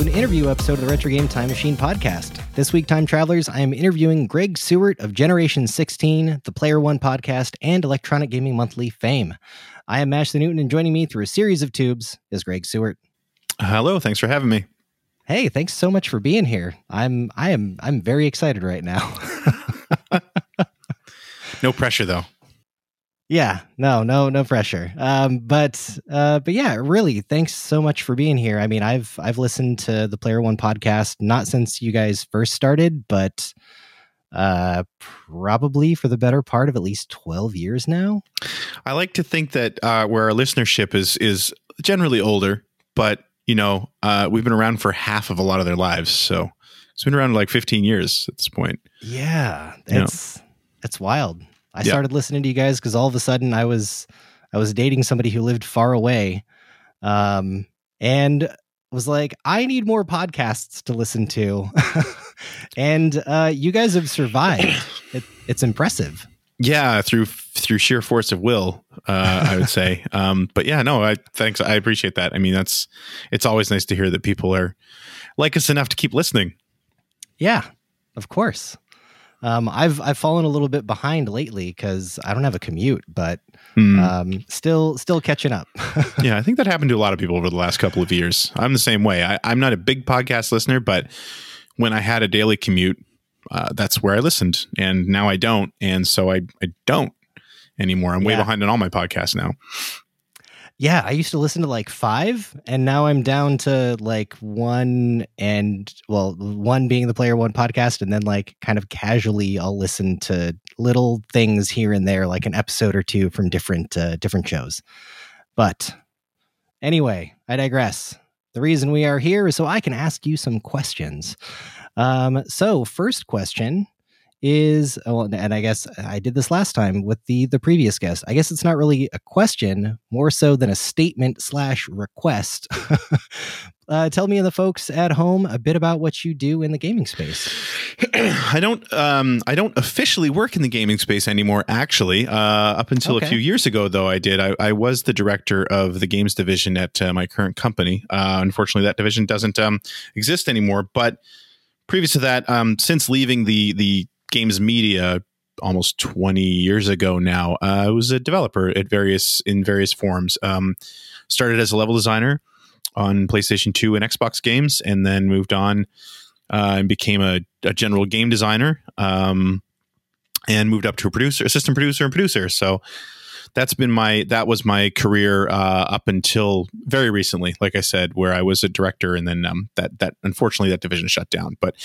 Hello and welcome to an interview episode of the Retro Game Time Machine podcast. This week, time travelers, I am interviewing Greg Sewart of Generation 16, the Player One podcast, and Electronic Gaming Monthly fame. I am Mash the Newton, and joining me through a series of tubes is Greg Sewart. Hello, thanks for having me. Hey, thanks so much for being here. I'm I am I'm very excited right now. no pressure though. Yeah, no, no, no pressure. Um, but uh, but yeah, really, thanks so much for being here. I mean, I've I've listened to the Player One podcast not since you guys first started, but uh, probably for the better part of at least twelve years now. I like to think that uh, where our listenership is is generally older, but you know, uh, we've been around for half of a lot of their lives, so it's been around like fifteen years at this point. Yeah, it's you know? it's wild. I yeah. started listening to you guys because all of a sudden I was I was dating somebody who lived far away, um, and was like, I need more podcasts to listen to, and uh, you guys have survived. It, it's impressive. Yeah, through through sheer force of will, uh, I would say. Um, but yeah, no, I thanks. I appreciate that. I mean, that's it's always nice to hear that people are like us enough to keep listening. Yeah, of course. Um, I've I've fallen a little bit behind lately because I don't have a commute, but mm. um, still still catching up. yeah, I think that happened to a lot of people over the last couple of years. I'm the same way. I, am not a big podcast listener, but when I had a daily commute, uh, that's where I listened, and now I don't, and so I I don't anymore. I'm yeah. way behind on all my podcasts now. Yeah, I used to listen to like five, and now I'm down to like one, and well, one being the Player One podcast, and then like kind of casually, I'll listen to little things here and there, like an episode or two from different uh, different shows. But anyway, I digress. The reason we are here is so I can ask you some questions. Um, so, first question is well, and I guess I did this last time with the the previous guest. I guess it's not really a question, more so than a statement slash request. uh, tell me and the folks at home a bit about what you do in the gaming space. I don't um, I don't officially work in the gaming space anymore. Actually, uh, up until okay. a few years ago, though, I did. I, I, was the director of the games division at uh, my current company. Uh, unfortunately, that division doesn't um, exist anymore, but previous to that, um, since leaving the the games media almost 20 years ago now. Uh, I was a developer at various in various forms. Um, started as a level designer on PlayStation 2 and Xbox games, and then moved on uh, and became a, a, general game designer. Um, and moved up to a producer, assistant producer, and producer. So that's been my that was my career uh, up until very recently. Like I said, where I was a director, and then um, that that unfortunately that division shut down. But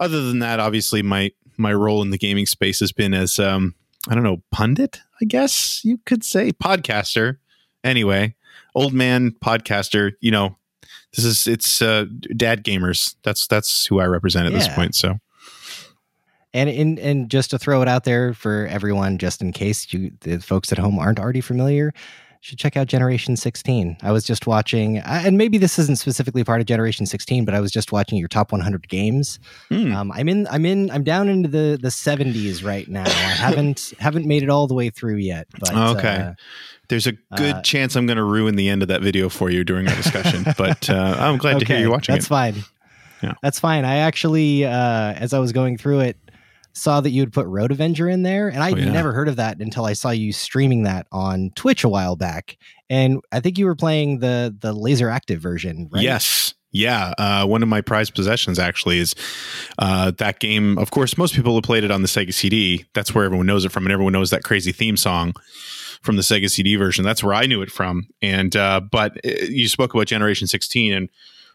other than that, obviously my my role in the gaming space has been as um, I don't know pundit, I guess you could say podcaster. Anyway, old man podcaster. You know, this is it's uh, dad gamers. That's that's who I represent at yeah. this point. So and in and just to throw it out there for everyone, just in case you the folks at home aren't already familiar, should check out Generation 16. I was just watching, and maybe this isn't specifically part of Generation 16, but I was just watching your top 100 games. Hmm. Um, I'm in, I'm in, I'm down into the the 70s right now. I haven't haven't made it all the way through yet. But, okay. Uh, there's a good uh, chance I'm going to ruin the end of that video for you during our discussion, but uh, I'm glad okay, to hear you watching. That's it. fine. Yeah. That's fine. I actually, uh, as I was going through it, saw that you had put Road Avenger in there, and I'd oh, yeah. never heard of that until I saw you streaming that on Twitch a while back. And I think you were playing the the laser active version, right? Yes. Yeah, uh, one of my prized possessions actually is uh, that game. Of course, most people have played it on the Sega CD. That's where everyone knows it from, and everyone knows that crazy theme song from the Sega CD version. That's where I knew it from. And uh, but uh, you spoke about Generation 16, and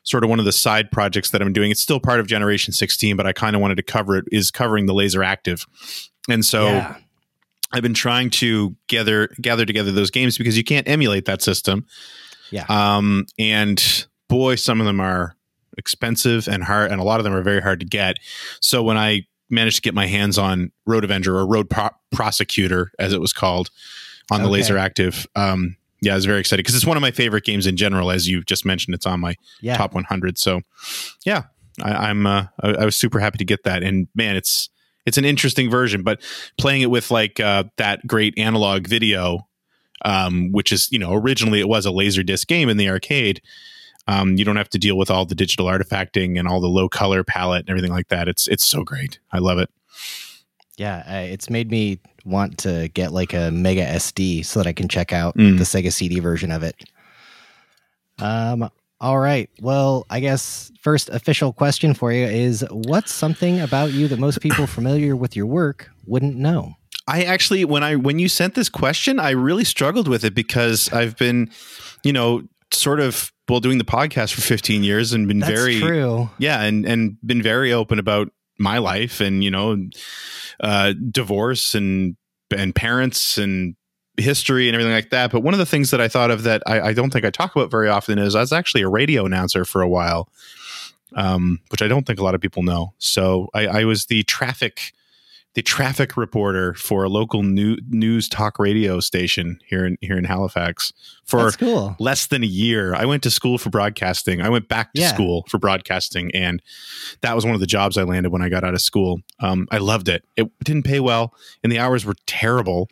sort of one of the side projects that I'm doing. It's still part of Generation 16, but I kind of wanted to cover it. Is covering the Laser Active, and so. Yeah. I've been trying to gather gather together those games because you can't emulate that system. Yeah. Um, and boy, some of them are expensive and hard, and a lot of them are very hard to get. So when I managed to get my hands on Road Avenger or Road Pro- Prosecutor, as it was called, on the okay. Laser Active, um, yeah, I was very excited because it's one of my favorite games in general. As you just mentioned, it's on my yeah. top 100. So, yeah, I, am uh, I, I, was super happy to get that. And man, it's it's an interesting version, but playing it with like uh, that great analog video, um, which is you know originally it was a laser disc game in the arcade. Um, you don't have to deal with all the digital artifacting and all the low color palette and everything like that. It's it's so great. I love it. Yeah, uh, it's made me want to get like a Mega SD so that I can check out mm. the Sega CD version of it. Um. All right. Well, I guess first official question for you is what's something about you that most people familiar with your work wouldn't know? I actually when I when you sent this question, I really struggled with it because I've been, you know, sort of well doing the podcast for 15 years and been That's very true. Yeah, and and been very open about my life and you know uh divorce and and parents and history and everything like that. But one of the things that I thought of that I, I don't think I talk about very often is I was actually a radio announcer for a while, um, which I don't think a lot of people know. So I, I was the traffic the traffic reporter for a local new, news talk radio station here in here in Halifax for cool. less than a year. I went to school for broadcasting. I went back to yeah. school for broadcasting, and that was one of the jobs I landed when I got out of school. Um, I loved it. It didn't pay well, and the hours were terrible.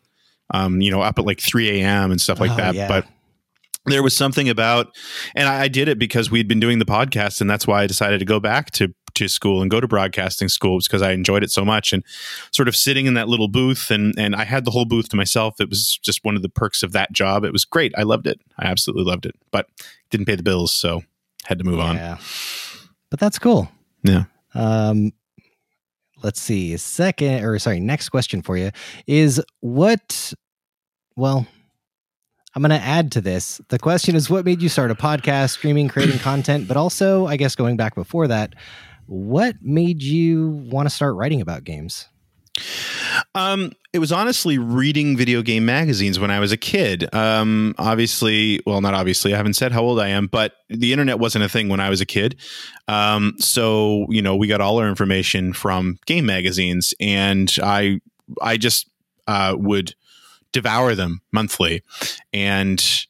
Um, you know, up at like three a.m. and stuff like oh, that. Yeah. But there was something about, and I, I did it because we'd been doing the podcast, and that's why I decided to go back to to school and go to broadcasting schools because I enjoyed it so much and sort of sitting in that little booth and and I had the whole booth to myself. It was just one of the perks of that job. It was great. I loved it. I absolutely loved it. But didn't pay the bills, so had to move yeah. on. But that's cool. Yeah. Um let's see. Second or sorry, next question for you is what well, I'm going to add to this. The question is what made you start a podcast, streaming, creating content, but also, I guess going back before that, what made you want to start writing about games? Um, it was honestly reading video game magazines when I was a kid. Um, obviously, well, not obviously, I haven't said how old I am, but the internet wasn't a thing when I was a kid. Um, so you know, we got all our information from game magazines, and I, I just uh, would devour them monthly, and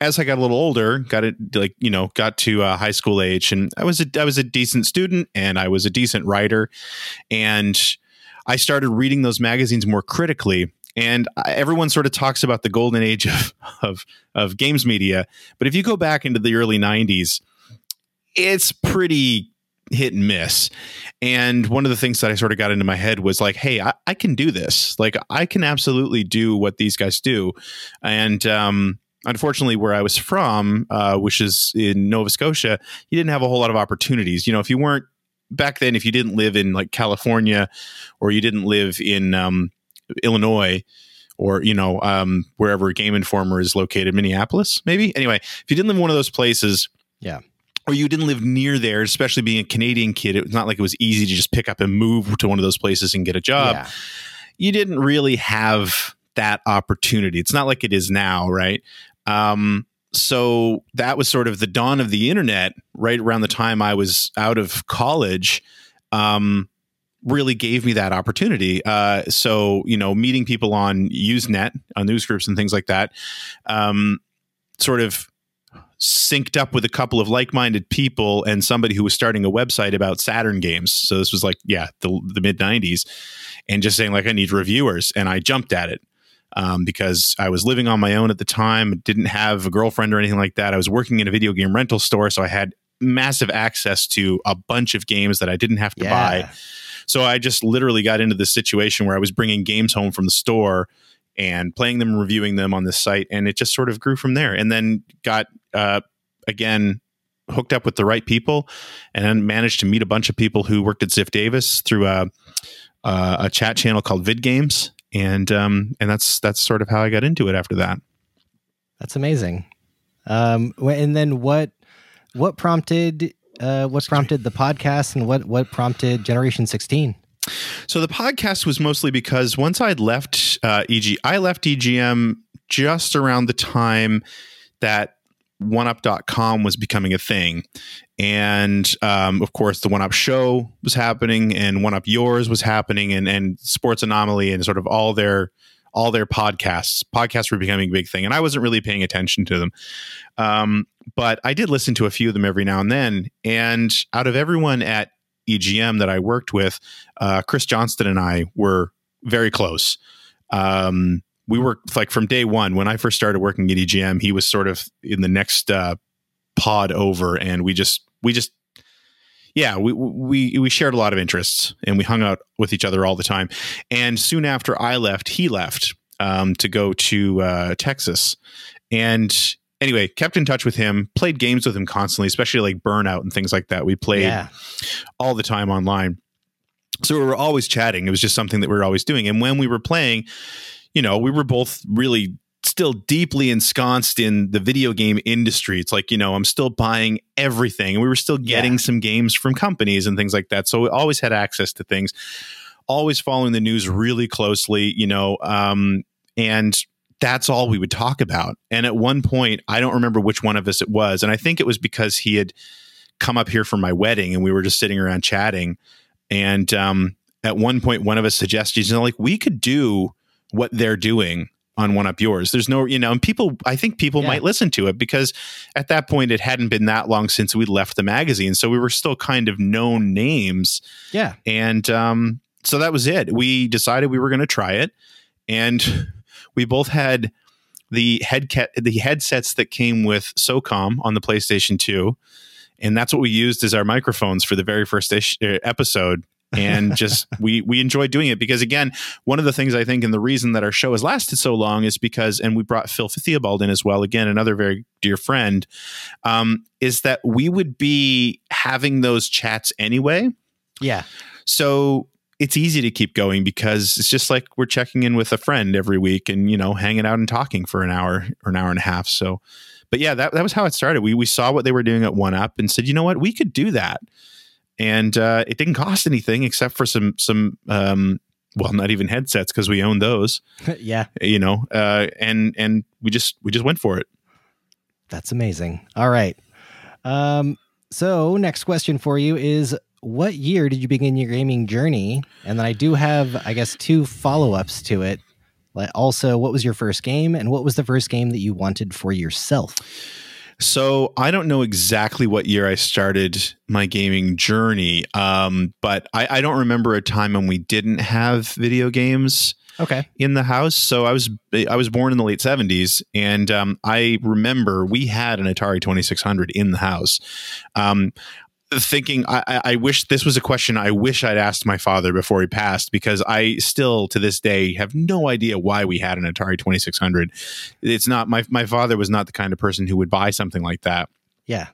as I got a little older, got it like you know, got to uh, high school age, and I was a I was a decent student, and I was a decent writer, and I started reading those magazines more critically. And everyone sort of talks about the golden age of, of of games media, but if you go back into the early '90s, it's pretty hit and miss. And one of the things that I sort of got into my head was like, hey, I, I can do this. Like, I can absolutely do what these guys do. And um, unfortunately, where I was from, uh, which is in Nova Scotia, you didn't have a whole lot of opportunities. You know, if you weren't back then, if you didn't live in like California or you didn't live in um, Illinois or you know um, wherever Game Informer is located, Minneapolis, maybe. Anyway, if you didn't live in one of those places, yeah. Or you didn't live near there, especially being a Canadian kid. It was not like it was easy to just pick up and move to one of those places and get a job. Yeah. You didn't really have that opportunity. It's not like it is now, right? Um, so that was sort of the dawn of the internet right around the time I was out of college. Um, really gave me that opportunity. Uh, so you know, meeting people on Usenet, on news groups and things like that, um, sort of synced up with a couple of like-minded people and somebody who was starting a website about Saturn games. So this was like, yeah, the, the mid '90s, and just saying like, I need reviewers, and I jumped at it um, because I was living on my own at the time, didn't have a girlfriend or anything like that. I was working in a video game rental store, so I had massive access to a bunch of games that I didn't have to yeah. buy. So I just literally got into this situation where I was bringing games home from the store and playing them, reviewing them on this site, and it just sort of grew from there. And then got uh, again hooked up with the right people, and managed to meet a bunch of people who worked at Ziff Davis through a, uh, a chat channel called Vid Games and um, and that's that's sort of how I got into it after that. That's amazing. Um, and then what what prompted uh, what prompted the podcast, and what what prompted Generation Sixteen? So the podcast was mostly because once I'd left uh, EG, I left EGM just around the time that oneup.com was becoming a thing and um, of course the one up show was happening and one up yours was happening and and sports anomaly and sort of all their all their podcasts. Podcasts were becoming a big thing and i wasn't really paying attention to them. Um, but i did listen to a few of them every now and then. And out of everyone at egm that i worked with uh, chris johnston and i were very close. Um, we worked like from day one when i first started working at egm he was sort of in the next uh, pod over, and we just we just yeah, we we we shared a lot of interests, and we hung out with each other all the time. And soon after I left, he left um, to go to uh, Texas, and anyway, kept in touch with him, played games with him constantly, especially like Burnout and things like that. We played yeah. all the time online. So we were always chatting. It was just something that we were always doing. And when we were playing, you know, we were both really still deeply ensconced in the video game industry. It's like, you know, I'm still buying everything. And we were still getting yeah. some games from companies and things like that. So we always had access to things, always following the news really closely, you know, um, and that's all we would talk about. And at one point, I don't remember which one of us it was. And I think it was because he had come up here for my wedding and we were just sitting around chatting. And um, at one point, one of us suggested, you know, like we could do what they're doing on one up yours. There's no you know and people i think people yeah. might listen to it because at that point it hadn't been that long since we left the magazine. So we were still kind of known names. Yeah. And um so that was it. We decided we were going to try it. And we both had the head the headsets that came with SOCOM on the PlayStation 2 and that's what we used as our microphones for the very first ish, uh, episode and just we we enjoy doing it because again one of the things i think and the reason that our show has lasted so long is because and we brought phil theobald in as well again another very dear friend um, is that we would be having those chats anyway. Yeah. So it's easy to keep going because it's just like we're checking in with a friend every week and you know hanging out and talking for an hour or an hour and a half. So but yeah that, that was how it started. We we saw what they were doing at one up and said you know what? We could do that and uh, it didn't cost anything except for some some um, well not even headsets because we own those. Yeah. You know uh, and and we just we just went for it. That's amazing. All right. Um so next question for you is what year did you begin your gaming journey? And then i do have i guess two follow-ups to it. Like also what was your first game and what was the first game that you wanted for yourself so I don't know exactly what year I started my gaming journey, um, but I, I, don't remember a time when we didn't have video games. Okay. In the house, so I was I was born in the late seventies, and um, I remember we had an Atari Twenty Six Hundred in the house. Um, thinking I, I wish this was a question I wish I'd asked my father before he passed because I still to this day have no idea why we had an Atari 2600. It's not my my father was not the kind of person who would buy something like that. Yeah.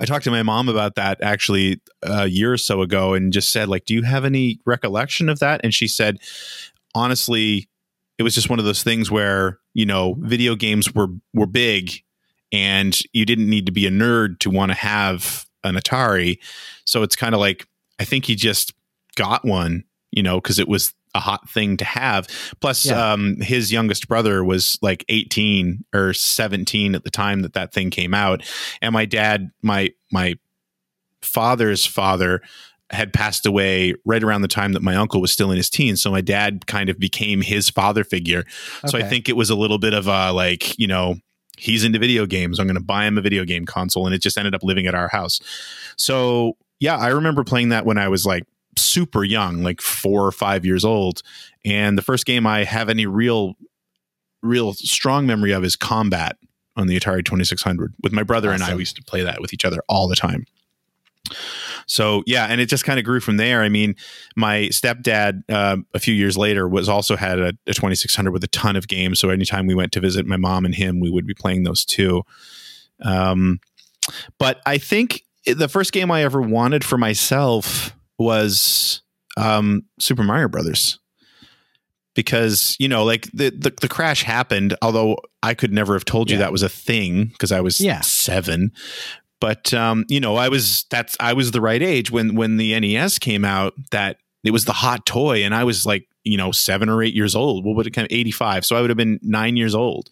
I talked to my mom about that actually uh, a year or so ago and just said like do you have any recollection of that and she said honestly it was just one of those things where, you know, video games were were big and you didn't need to be a nerd to want to have an Atari. So it's kind of like I think he just got one, you know, because it was a hot thing to have. Plus, yeah. um, his youngest brother was like 18 or 17 at the time that that thing came out, and my dad, my my father's father had passed away right around the time that my uncle was still in his teens. So my dad kind of became his father figure. Okay. So I think it was a little bit of a like, you know, he's into video games. I'm going to buy him a video game console. And it just ended up living at our house. So, yeah, I remember playing that when I was like super young, like four or five years old. And the first game I have any real, real strong memory of is Combat on the Atari 2600 with my brother awesome. and I. We used to play that with each other all the time. So yeah, and it just kind of grew from there. I mean, my stepdad uh, a few years later was also had a, a 2600 with a ton of games. So anytime we went to visit my mom and him, we would be playing those too. Um, but I think the first game I ever wanted for myself was um, Super Mario Brothers because you know like the, the, the crash happened although i could never have told you yeah. that was a thing because i was yeah. seven but um, you know, I was that's I was the right age when when the NES came out. That it was the hot toy, and I was like, you know, seven or eight years old. What would it come? Eighty five. So I would have been nine years old,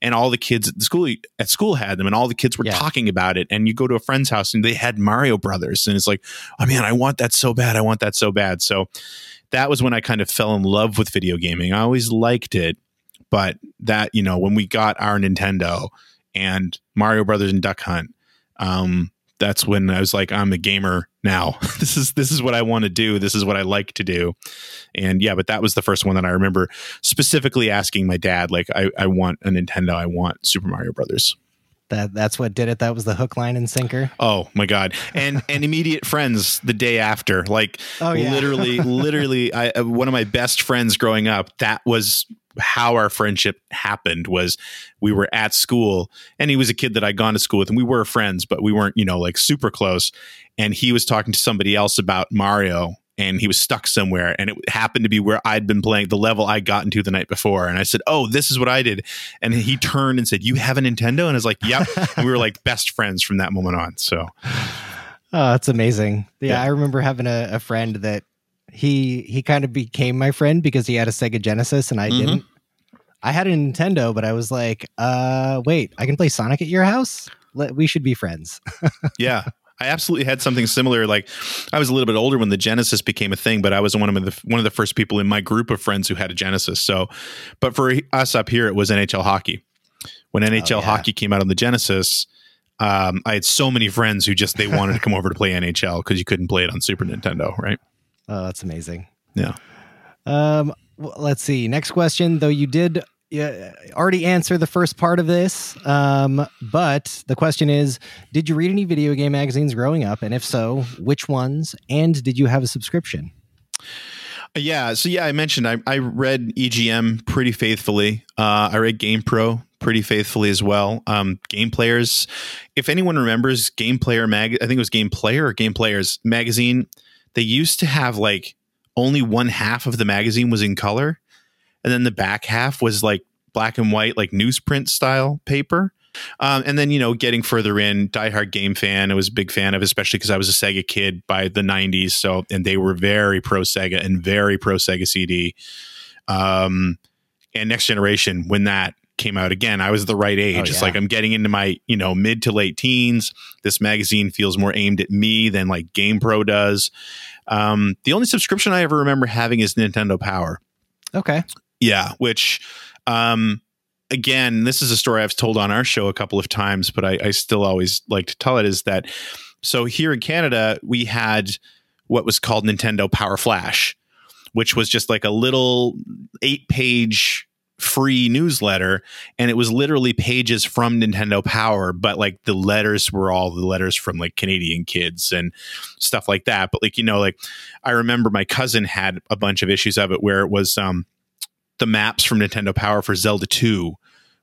and all the kids at the school at school had them, and all the kids were yeah. talking about it. And you go to a friend's house, and they had Mario Brothers, and it's like, oh man, I want that so bad. I want that so bad. So that was when I kind of fell in love with video gaming. I always liked it, but that you know, when we got our Nintendo and Mario Brothers and Duck Hunt um, that's when I was like, I'm a gamer now. this is this is what I want to do. This is what I like to do. And yeah, but that was the first one that I remember specifically asking my dad, like, I, I want a Nintendo. I want Super Mario Brothers. That that's what did it. That was the hook, line, and sinker. Oh my god! And and immediate friends the day after, like oh, yeah. literally, literally. I uh, one of my best friends growing up. That was how our friendship happened. Was we were at school, and he was a kid that I'd gone to school with, and we were friends, but we weren't, you know, like super close. And he was talking to somebody else about Mario, and he was stuck somewhere and it happened to be where I'd been playing the level I got into the night before and I said oh this is what I did and he turned and said you have a Nintendo and I was like yep we were like best friends from that moment on so oh that's amazing yeah, yeah. I remember having a, a, friend that he he kind of became my friend because he had a Sega Genesis and I mm-hmm. didn't I had a Nintendo but I was like uh wait I can play Sonic at your house Let, we should be friends yeah I absolutely had something similar. Like I was a little bit older when the Genesis became a thing, but I was one of the one of the first people in my group of friends who had a Genesis. So, but for us up here, it was NHL hockey. When NHL oh, yeah. hockey came out on the Genesis, um, I had so many friends who just they wanted to come over to play NHL because you couldn't play it on Super Nintendo, right? Oh, that's amazing. Yeah. Um, well, let's see. Next question. Though you did yeah, already answer the first part of this. Um, but the question is Did you read any video game magazines growing up? And if so, which ones? And did you have a subscription? Yeah. So, yeah, I mentioned I, I read EGM pretty faithfully. Uh, I read Game Pro pretty faithfully as well. Um, Game Players, if anyone remembers Game Player Mag, I think it was Game Player or Game Players magazine, they used to have like only one half of the magazine was in color and then the back half was like black and white, like newsprint style paper. Um, and then you know, getting further in, diehard game fan. I was a big fan of, especially because I was a Sega kid by the '90s. So, and they were very pro Sega and very pro Sega CD. Um, and Next Generation when that came out again, I was the right age. Oh, yeah. It's like I'm getting into my you know mid to late teens. This magazine feels more aimed at me than like Game Pro does. Um, the only subscription I ever remember having is Nintendo Power. Okay. Yeah, which um again, this is a story I've told on our show a couple of times, but I, I still always like to tell it is that so here in Canada, we had what was called Nintendo Power Flash, which was just like a little eight page free newsletter and it was literally pages from Nintendo Power but like the letters were all the letters from like Canadian kids and stuff like that. But like you know like I remember my cousin had a bunch of issues of it where it was um the maps from Nintendo Power for Zelda 2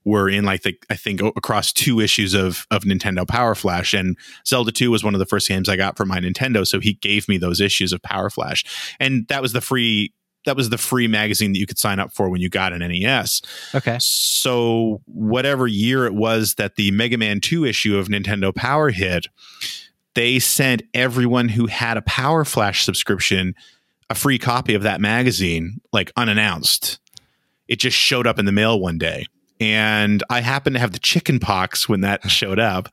were in like the, I think across two issues of of Nintendo Power Flash and Zelda 2 was one of the first games I got for my Nintendo so he gave me those issues of Power Flash. And that was the free that was the free magazine that you could sign up for when you got an NES. Okay. So whatever year it was that the Mega Man 2 issue of Nintendo Power hit, they sent everyone who had a Power Flash subscription a free copy of that magazine like unannounced it just showed up in the mail one day. And I happened to have the chicken pox when that showed up.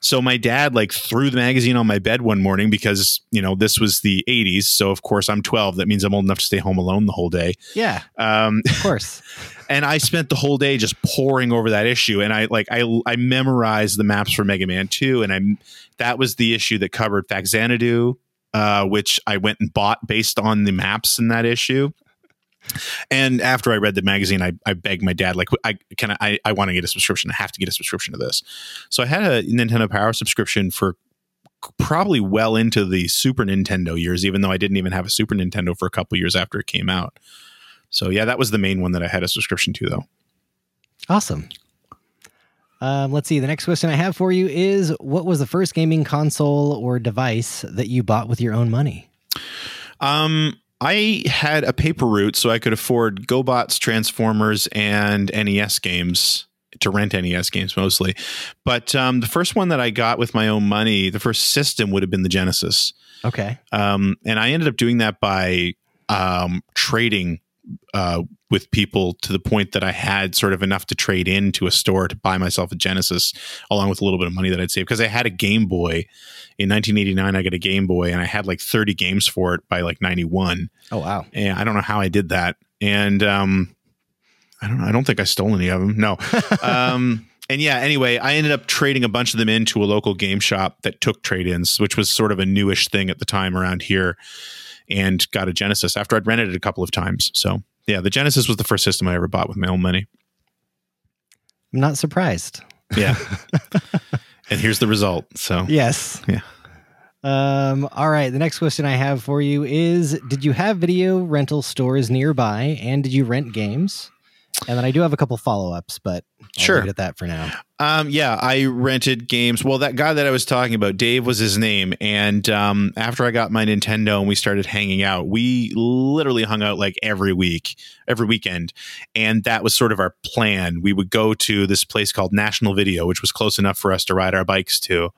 So my dad like threw the magazine on my bed one morning because, you know, this was the 80s. So of course I'm 12. That means I'm old enough to stay home alone the whole day. Yeah. Um, of course. and I spent the whole day just poring over that issue. And I like I I memorized the maps for Mega Man 2. And I that was the issue that covered Faxanadu, uh, which I went and bought based on the maps in that issue. And after I read the magazine, I, I begged my dad, like, I can I, I want to get a subscription. I have to get a subscription to this. So I had a Nintendo Power subscription for probably well into the Super Nintendo years, even though I didn't even have a Super Nintendo for a couple years after it came out. So yeah, that was the main one that I had a subscription to, though. Awesome. Um, let's see. The next question I have for you is: What was the first gaming console or device that you bought with your own money? Um, I had a paper route so I could afford GoBots, Transformers, and NES games to rent NES games mostly. But um, the first one that I got with my own money, the first system would have been the Genesis. Okay. Um, and I ended up doing that by um, trading uh, with people to the point that I had sort of enough to trade into a store to buy myself a Genesis, along with a little bit of money that I'd saved because I had a Game Boy. In 1989, I got a Game Boy, and I had like 30 games for it by like 91. Oh wow! And I don't know how I did that, and um, I don't know. I don't think I stole any of them. No. um, and yeah, anyway, I ended up trading a bunch of them into a local game shop that took trade-ins, which was sort of a newish thing at the time around here, and got a Genesis after I'd rented it a couple of times. So yeah, the Genesis was the first system I ever bought with my own money. I'm not surprised. Yeah. and here's the result. So yes. Yeah. Um, all right. The next question I have for you is Did you have video rental stores nearby and did you rent games? And then I do have a couple follow ups, but I'll sure. at that for now. Um, yeah, I rented games. Well, that guy that I was talking about, Dave was his name. And um, after I got my Nintendo and we started hanging out, we literally hung out like every week, every weekend. And that was sort of our plan. We would go to this place called National Video, which was close enough for us to ride our bikes to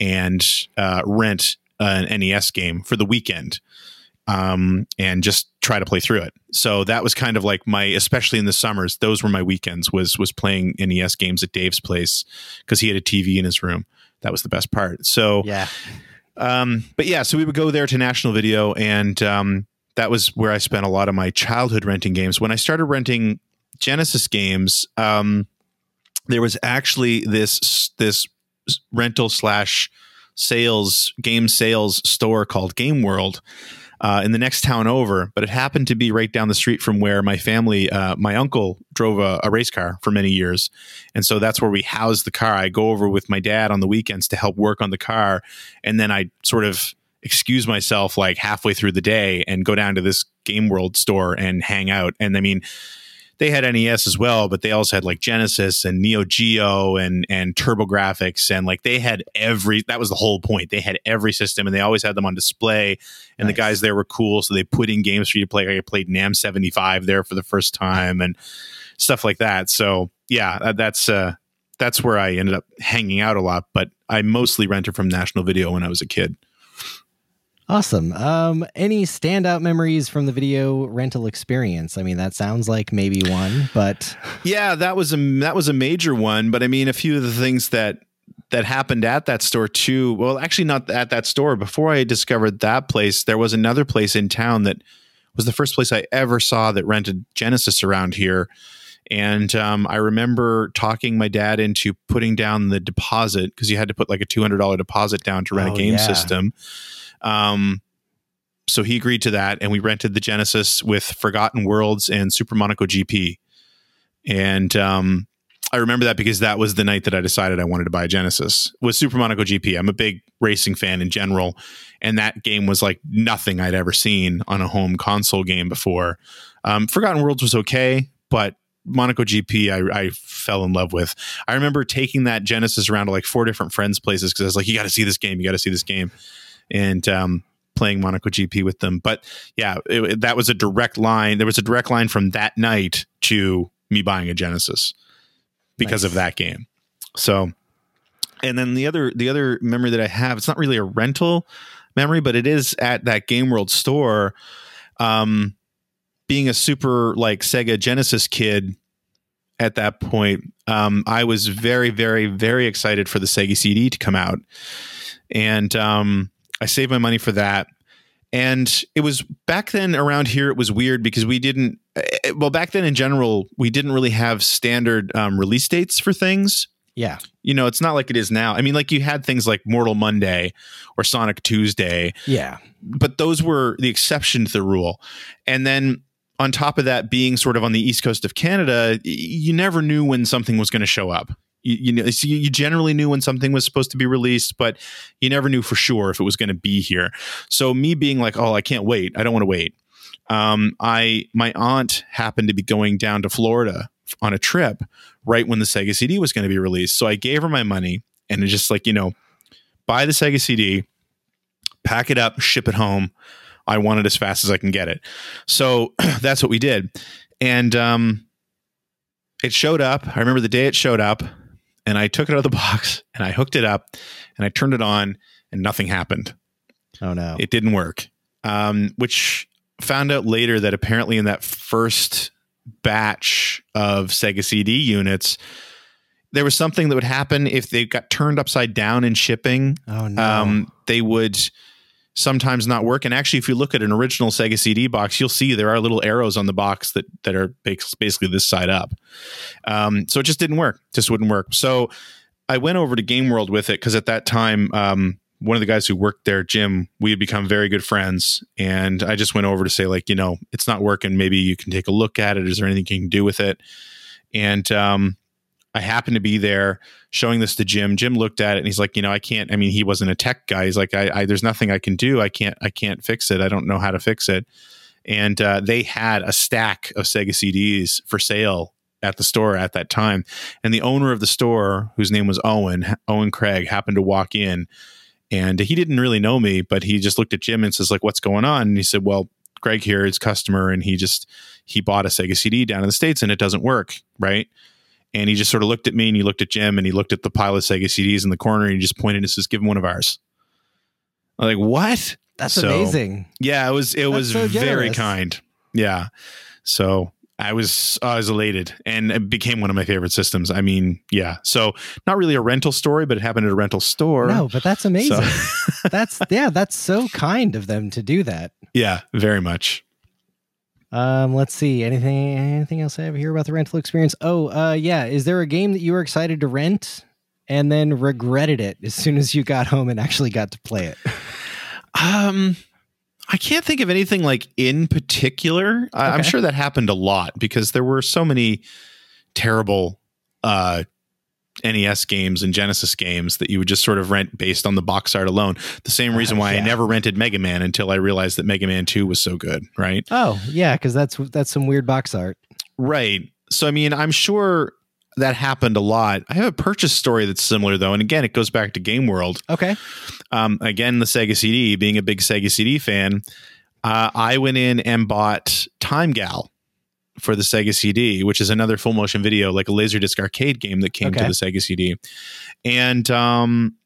and uh, rent an NES game for the weekend um, and just try to play through it. So that was kind of like my, especially in the summers, those were my weekends was was playing NES games at Dave's place because he had a TV in his room. That was the best part. So yeah, um, but yeah, so we would go there to National Video, and um, that was where I spent a lot of my childhood renting games. When I started renting Genesis games, um, there was actually this this rental slash sales game sales store called Game World uh, in the next town over, but it happened to be right down the street from where my family, uh, my uncle drove a, a, race car for many years. And so that's where we housed the car. I go over with my dad on the weekends to help work on the car. And then I sort of excuse myself like halfway through the day and go down to this Game World store and hang out. And I mean, they had NES as well, but they also had like Genesis and Neo Geo and and TurboGrafx and like they had every that was the whole point. They had every system and they always had them on display. And nice. the guys there were cool, so they put in games for you to play. I played NAM seventy five there for the first time and stuff like that. So yeah, that's uh, that's where I ended up hanging out a lot. But I mostly rented from National Video when I was a kid. Awesome. Um, any standout memories from the video rental experience? I mean, that sounds like maybe one, but yeah, that was a that was a major one. But I mean, a few of the things that that happened at that store too. Well, actually, not at that store. Before I discovered that place, there was another place in town that was the first place I ever saw that rented Genesis around here. And um, I remember talking my dad into putting down the deposit because you had to put like a two hundred dollar deposit down to rent oh, a game yeah. system um, so he agreed to that, and we rented the Genesis with Forgotten Worlds and Super Monaco GP. And um, I remember that because that was the night that I decided I wanted to buy a Genesis was Super Monaco GP. I'm a big racing fan in general, and that game was like nothing I'd ever seen on a home console game before. Um, Forgotten Worlds was okay, but Monaco GP I, I, fell in love with. I remember taking that Genesis around to like four different friends' places because I was like, "You got to see this game. You got to see this game." And um, playing Monaco GP with them. But yeah, it, that was a direct line. There was a direct line from that night to me buying a Genesis because nice. of that game. So, and then the other the other memory that I have, it's not really a rental memory, but it is at that Game World store. Um, being a super like Sega Genesis kid at that point, um, I was very, very, very excited for the Sega CD to come out, and um, I saved my money for that. And it was back then around here, it was weird because we didn't, eh, well, back then in general, we didn't really have standard um, release dates for things. Yeah. You know, it's not like it is now. I mean, like you had things like Mortal Monday or Sonic Tuesday. Yeah. But those were the exception to the rule. And then on top of that, being sort of on the east coast of Canada, you never knew when something was going to show up you, you know you generally knew when something was supposed to be released but you never knew for sure if it was going to be here. So me being like oh i can't wait. I don't want to wait. Um, i my aunt happened to be going down to florida on a trip right when the sega cd was going to be released. So i gave her my money and it's just like you know buy the sega cd pack it up ship it home. I want it as fast as i can get it. So that's what we did. And um, it showed up. I remember the day it showed up and I took it out of the box and I hooked it up and I turned it on and nothing happened. Oh no. It didn't work. Um, which found out later that apparently in that first batch of Sega CD units, there was something that would happen if they got turned upside down in shipping. Oh no. Um, they would sometimes not work. And actually, if you look at an original Sega CD box, you'll see there are little arrows on the box that that are basically this side up. Um, so it just didn't work. Just wouldn't work. So I went over to Game World with it because at that time. Um, one of the guys who worked there, Jim, we had become very good friends. And I just went over to say, like, you know, it's not working. Maybe you can take a look at it. Is there anything you can do with it? And um, I happened to be there showing this to Jim. Jim looked at it and he's like, you know, I can't. I mean, he wasn't a tech guy. He's like, I, I there's nothing I can do. I can't. I can't fix it. I don't know how to fix it. And uh, they had a stack of Sega CDs for sale at the store at that time. And the owner of the store, whose name was Owen, Owen Craig, happened to walk in and he didn't really know me, but he just looked at Jim and says, like, what's going on? And he said, Well, Greg here is customer and he just he bought a Sega CD down in the States and it doesn't work, right? And he just sort of looked at me and he looked at Jim and he looked at the pile of Sega CDs in the corner and he just pointed and says, Give him one of ours. I'm like, what? That's so, amazing. Yeah, it was it That's was so very kind. Yeah. So I was I was elated and it became one of my favorite systems. I mean, yeah. So not really a rental story, but it happened at a rental store. No, but that's amazing. So. that's yeah, that's so kind of them to do that. Yeah, very much. Um, let's see. Anything anything else I have here about the rental experience? Oh, uh yeah. Is there a game that you were excited to rent and then regretted it as soon as you got home and actually got to play it? Um I can't think of anything like in particular. Okay. I'm sure that happened a lot because there were so many terrible uh, NES games and Genesis games that you would just sort of rent based on the box art alone. The same reason why uh, yeah. I never rented Mega Man until I realized that Mega Man 2 was so good, right? Oh, yeah, cuz that's that's some weird box art. Right. So I mean, I'm sure that happened a lot. I have a purchase story that's similar though, and again, it goes back to Game World. Okay. Um, again, the Sega CD. Being a big Sega CD fan, uh, I went in and bought Time Gal for the Sega CD, which is another full motion video, like a Laserdisc arcade game that came okay. to the Sega CD. And um,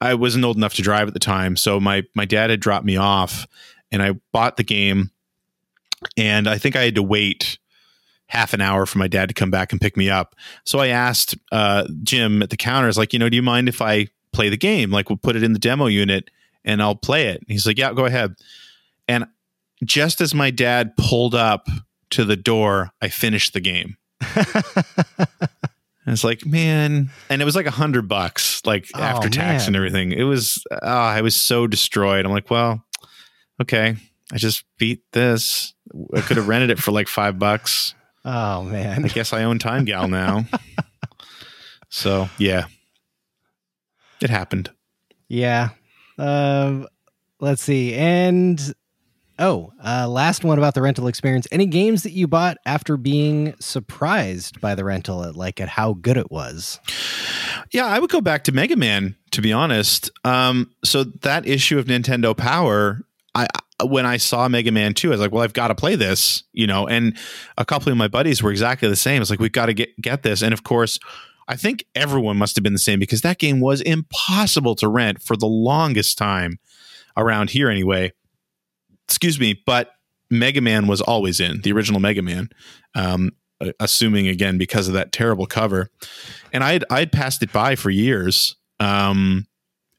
I wasn't old enough to drive at the time, so my my dad had dropped me off, and I bought the game. And I think I had to wait half an hour for my dad to come back and pick me up. So I asked uh, Jim at the counter, "Is like, you know, do you mind if I play the game? Like, we'll put it in the demo unit and I'll play it." And he's like, "Yeah, go ahead." And just as my dad pulled up to the door, I finished the game. And it's like, man, and it was like a hundred bucks, like oh, after tax man. and everything. It was, oh, I was so destroyed. I'm like, well, okay, I just beat this. I could have rented it for like five bucks. Oh man. I guess I own Time Gal now. so yeah. It happened. Yeah. Um let's see. And oh, uh last one about the rental experience. Any games that you bought after being surprised by the rental at like at how good it was? Yeah, I would go back to Mega Man to be honest. Um so that issue of Nintendo Power I when I saw Mega Man 2, I was like, well, I've got to play this, you know, and a couple of my buddies were exactly the same. It's like, we've got to get, get this. And of course, I think everyone must have been the same because that game was impossible to rent for the longest time around here anyway. Excuse me, but Mega Man was always in the original Mega Man. Um, assuming again because of that terrible cover. And I'd I'd passed it by for years um,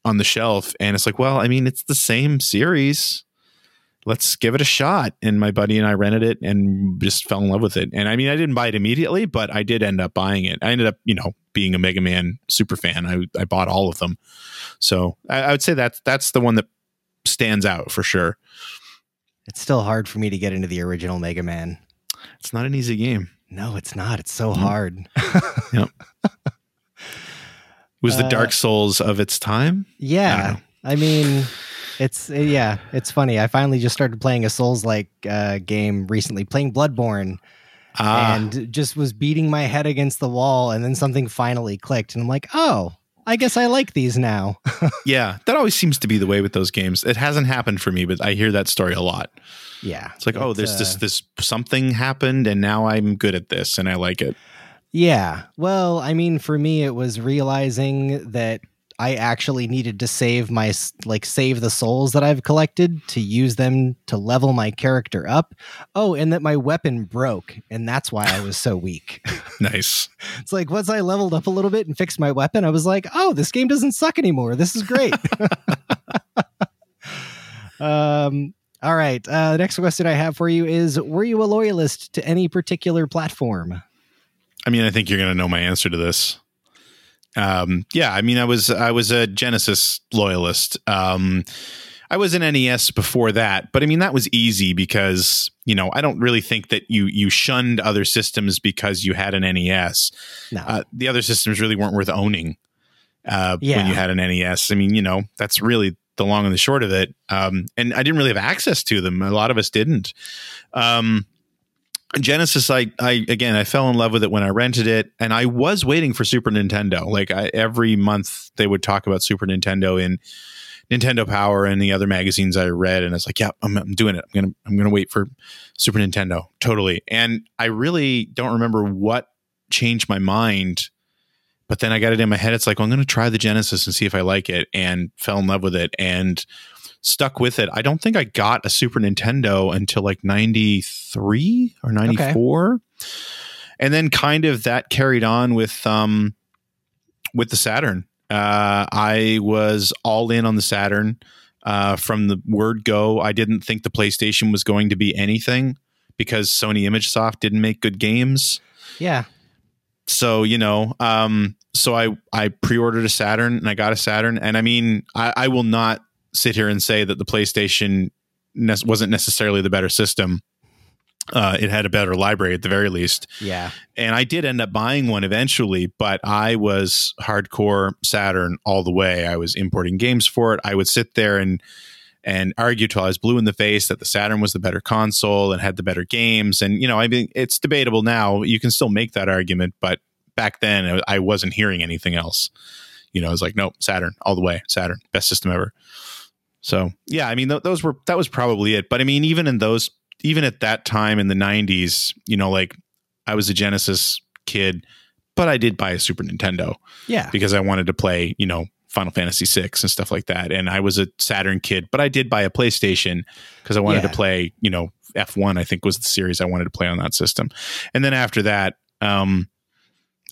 on the shelf, and it's like, well, I mean, it's the same series let's give it a shot. And my buddy and I rented it and just fell in love with it. And I mean, I didn't buy it immediately, but I did end up buying it. I ended up, you know, being a Mega Man super fan. I, I bought all of them. So I, I would say that's, that's the one that stands out for sure. It's still hard for me to get into the original Mega Man. It's not an easy game. No, it's not. It's so mm-hmm. hard. yep. Was the uh, Dark Souls of its time? Yeah. I, I mean, it's uh, yeah, it's funny. I finally just started playing a Souls like uh, game recently, playing Bloodborne. Ah. And just was beating my head against the wall, and then something finally clicked, and I'm like, "Oh, I guess I like these now." yeah, that always seems to be the way with those games. It hasn't happened for me, but I hear that story a lot. Yeah, it's like, oh, there's uh, this this something happened, and now I'm good at this, and I like it. Yeah. Well, I mean, for me, it was realizing that I actually needed to save my like save the souls that I've collected to use them to level my character up. Oh, and that my weapon broke, and that's why I was so weak. nice. it's like once I leveled up a little bit and fixed my weapon, I was like, oh, this game doesn't suck anymore. This is great. um. All right. Uh, the next question I have for you is: Were you a loyalist to any particular platform? I mean, I think you're going to know my answer to this um, yeah, I mean, I was I was a Genesis loyalist. Um, I was an NES before that, but I mean that was easy because you know I don't really think that you you shunned other systems because you had an NES. No. Uh, the other systems really weren't worth owning uh, yeah. when you had an NES. I mean, you know that's really the long and the short of it. Um, and I didn't really have access to them. A lot of us didn't. Um, Genesis, I, I again, I fell in love with it when I rented it, and I was waiting for Super Nintendo. Like I, every month, they would talk about Super Nintendo in Nintendo Power and the other magazines I read, and it's like, yeah, I'm, I'm doing it. I'm gonna, I'm gonna wait for Super Nintendo, totally. And I really don't remember what changed my mind, but then I got it in my head. It's like, well, I'm gonna try the Genesis and see if I like it, and fell in love with it, and stuck with it. I don't think I got a Super Nintendo until like 93 or 94. Okay. And then kind of that carried on with um with the Saturn. Uh I was all in on the Saturn uh from the word go. I didn't think the PlayStation was going to be anything because Sony ImageSoft didn't make good games. Yeah. So, you know, um so I I pre-ordered a Saturn and I got a Saturn and I mean, I, I will not sit here and say that the PlayStation ne- wasn't necessarily the better system. Uh, it had a better library at the very least. Yeah. And I did end up buying one eventually, but I was hardcore Saturn all the way. I was importing games for it. I would sit there and and argue till I was blue in the face that the Saturn was the better console and had the better games. And you know, I mean, it's debatable now. You can still make that argument, but back then I wasn't hearing anything else. You know, I was like, nope, Saturn all the way. Saturn, best system ever. So yeah, I mean th- those were that was probably it. But I mean, even in those, even at that time in the '90s, you know, like I was a Genesis kid, but I did buy a Super Nintendo. Yeah, because I wanted to play, you know, Final Fantasy VI and stuff like that. And I was a Saturn kid, but I did buy a PlayStation because I wanted yeah. to play, you know, F1. I think was the series I wanted to play on that system. And then after that, um,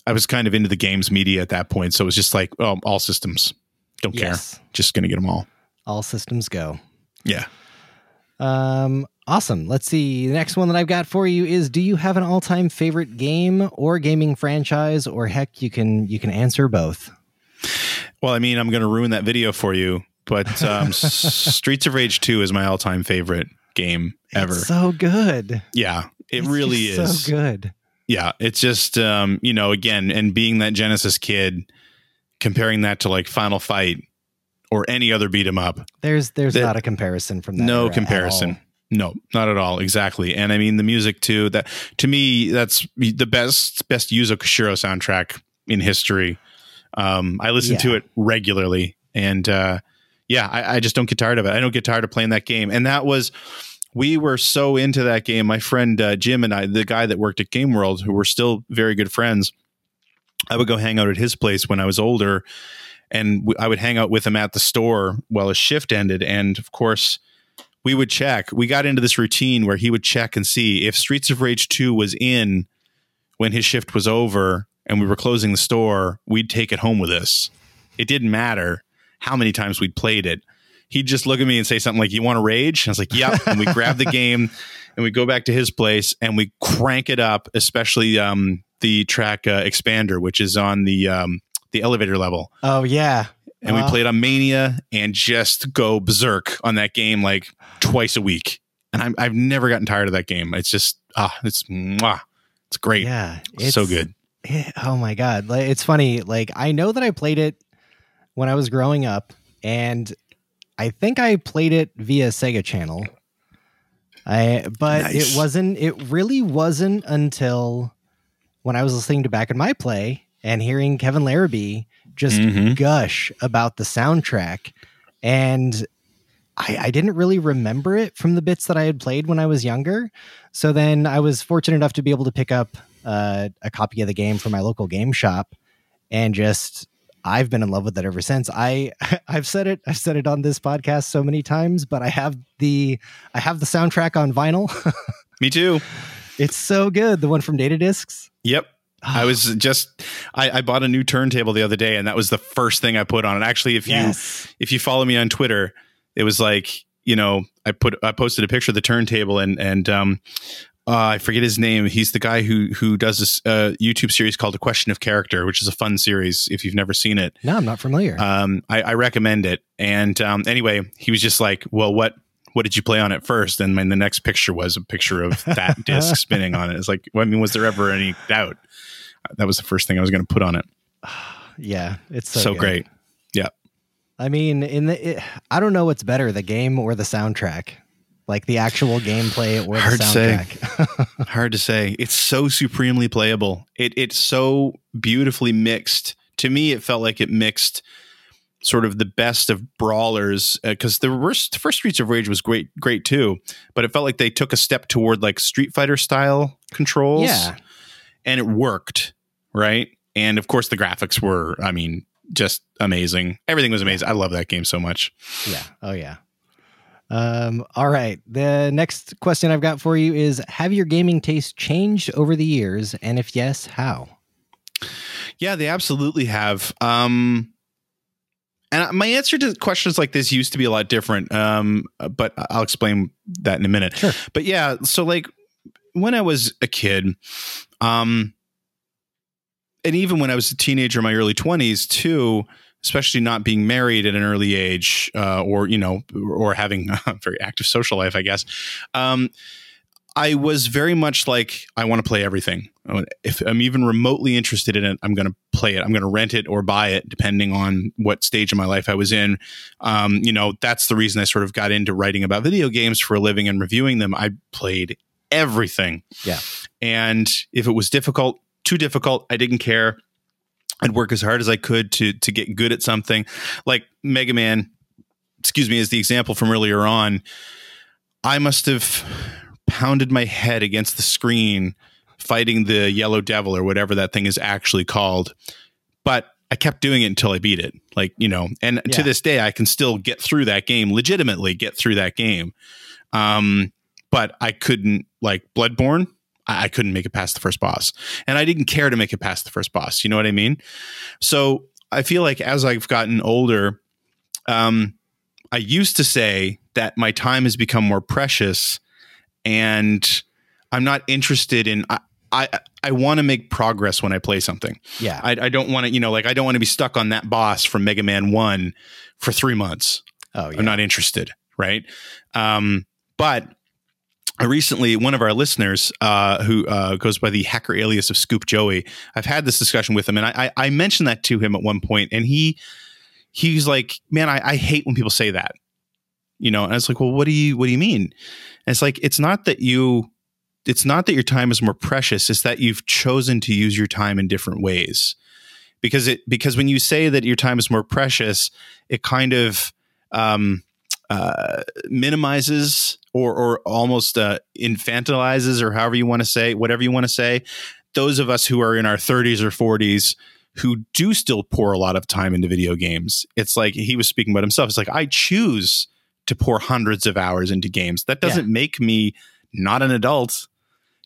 I was kind of into the games media at that point, so it was just like, oh, all systems, don't yes. care, just gonna get them all all systems go. Yeah. Um, awesome. Let's see. The next one that I've got for you is do you have an all-time favorite game or gaming franchise or heck you can you can answer both. Well, I mean, I'm going to ruin that video for you, but um, Streets of Rage 2 is my all-time favorite game ever. It's so good. Yeah, it it's really is. So good. Yeah, it's just um, you know, again, and being that Genesis kid comparing that to like Final Fight or any other beat 'em up. There's there's that, not a comparison from that. No comparison. No, not at all. Exactly. And I mean the music too. That to me, that's the best best Yuzo Koshiro soundtrack in history. Um, I listen yeah. to it regularly, and uh, yeah, I, I just don't get tired of it. I don't get tired of playing that game. And that was we were so into that game. My friend uh, Jim and I, the guy that worked at Game World, who were still very good friends, I would go hang out at his place when I was older, and w- I would hang out with him at the store while his shift ended. And of course, we would check. We got into this routine where he would check and see if Streets of Rage 2 was in when his shift was over and we were closing the store, we'd take it home with us. It didn't matter how many times we'd played it. He'd just look at me and say something like, You want to rage? I was like, Yep. and we grab the game and we go back to his place and we crank it up, especially um, the track uh, Expander, which is on the um, the elevator level. Oh yeah. And we played on Mania and just go berserk on that game like twice a week. And i have never gotten tired of that game. It's just ah, it's mwah, it's great. Yeah, it's so good. It, oh my god, like, it's funny. Like I know that I played it when I was growing up, and I think I played it via Sega Channel. I but nice. it wasn't. It really wasn't until when I was listening to Back in My Play and hearing Kevin Larrabee just mm-hmm. gush about the soundtrack. And I, I, didn't really remember it from the bits that I had played when I was younger. So then I was fortunate enough to be able to pick up uh, a copy of the game from my local game shop and just I've been in love with it ever since. I I've said it I've said it on this podcast so many times, but I have the I have the soundtrack on vinyl. Me too. It's so good. The one from Data Discs. Yep. I was just I, I, bought a new turntable the other day, and that was the first thing I put on it. Actually, if you if you follow me on Twitter, it was like you know I put I posted a picture of the turntable, and and um, uh, I forget his name. He's the guy who who does this uh, YouTube series called A Question of Character, which is a fun series. If you've never seen it, no, I'm not familiar. Um, I, I recommend it. And um, anyway, he was just like, "Well, what what did you play on it first? And then the next picture was a picture of that disc spinning on it. It's like, well, I mean, was there ever any doubt? That was the first thing I was going to put on it. yeah, it's so, so great. Yeah. I mean, in the, it, I don't know what's better, the game or the soundtrack like the actual gameplay or Hard the soundtrack. To Hard to say. It's so supremely playable. It it's so beautifully mixed. To me, it felt like it mixed sort of the best of brawlers because uh, the first, first Streets of Rage was great, great too. But it felt like they took a step toward like Street Fighter style controls. Yeah, and it worked right. And of course, the graphics were, I mean, just amazing. Everything was amazing. I love that game so much. Yeah. Oh yeah. Um, all right. The next question I've got for you is Have your gaming taste changed over the years? And if yes, how? Yeah, they absolutely have. Um, and my answer to questions like this used to be a lot different, um, but I'll explain that in a minute. Sure. But yeah, so like when I was a kid, um, and even when I was a teenager in my early 20s too, especially not being married at an early age uh, or you know or having a very active social life i guess um, i was very much like i want to play everything. If i'm even remotely interested in it i'm going to play it. I'm going to rent it or buy it depending on what stage of my life i was in. Um, you know that's the reason i sort of got into writing about video games for a living and reviewing them. I played everything. Yeah and if it was difficult too difficult i didn't care I'd work as hard as I could to to get good at something. Like Mega Man, excuse me, as the example from earlier on, I must have pounded my head against the screen fighting the yellow devil or whatever that thing is actually called. But I kept doing it until I beat it. Like, you know, and yeah. to this day I can still get through that game, legitimately get through that game. Um, but I couldn't like Bloodborne I couldn't make it past the first boss. And I didn't care to make it past the first boss. You know what I mean? So I feel like as I've gotten older, um, I used to say that my time has become more precious and I'm not interested in. I, I, I want to make progress when I play something. Yeah. I, I don't want to, you know, like I don't want to be stuck on that boss from Mega Man 1 for three months. Oh, yeah. I'm not interested. Right. Um, but recently one of our listeners uh, who uh, goes by the hacker alias of scoop joey i've had this discussion with him and I, I, mentioned that to him at one point and he he's like man I, I hate when people say that. You know and i was like well what do you what do you mean? And it's like it's not that you it's not that your time is more precious it's that you've chosen to use your time in different ways. Because it because when you say that your time is more precious it kind of um, uh, minimizes or or almost uh, infantilizes or however you want to say whatever you want to say those of us who are in our 30s or 40s who do still pour a lot of time into video games. It's like he was speaking about himself. It's like i choose to pour hundreds of hours into games. That doesn't yeah. make me not an adult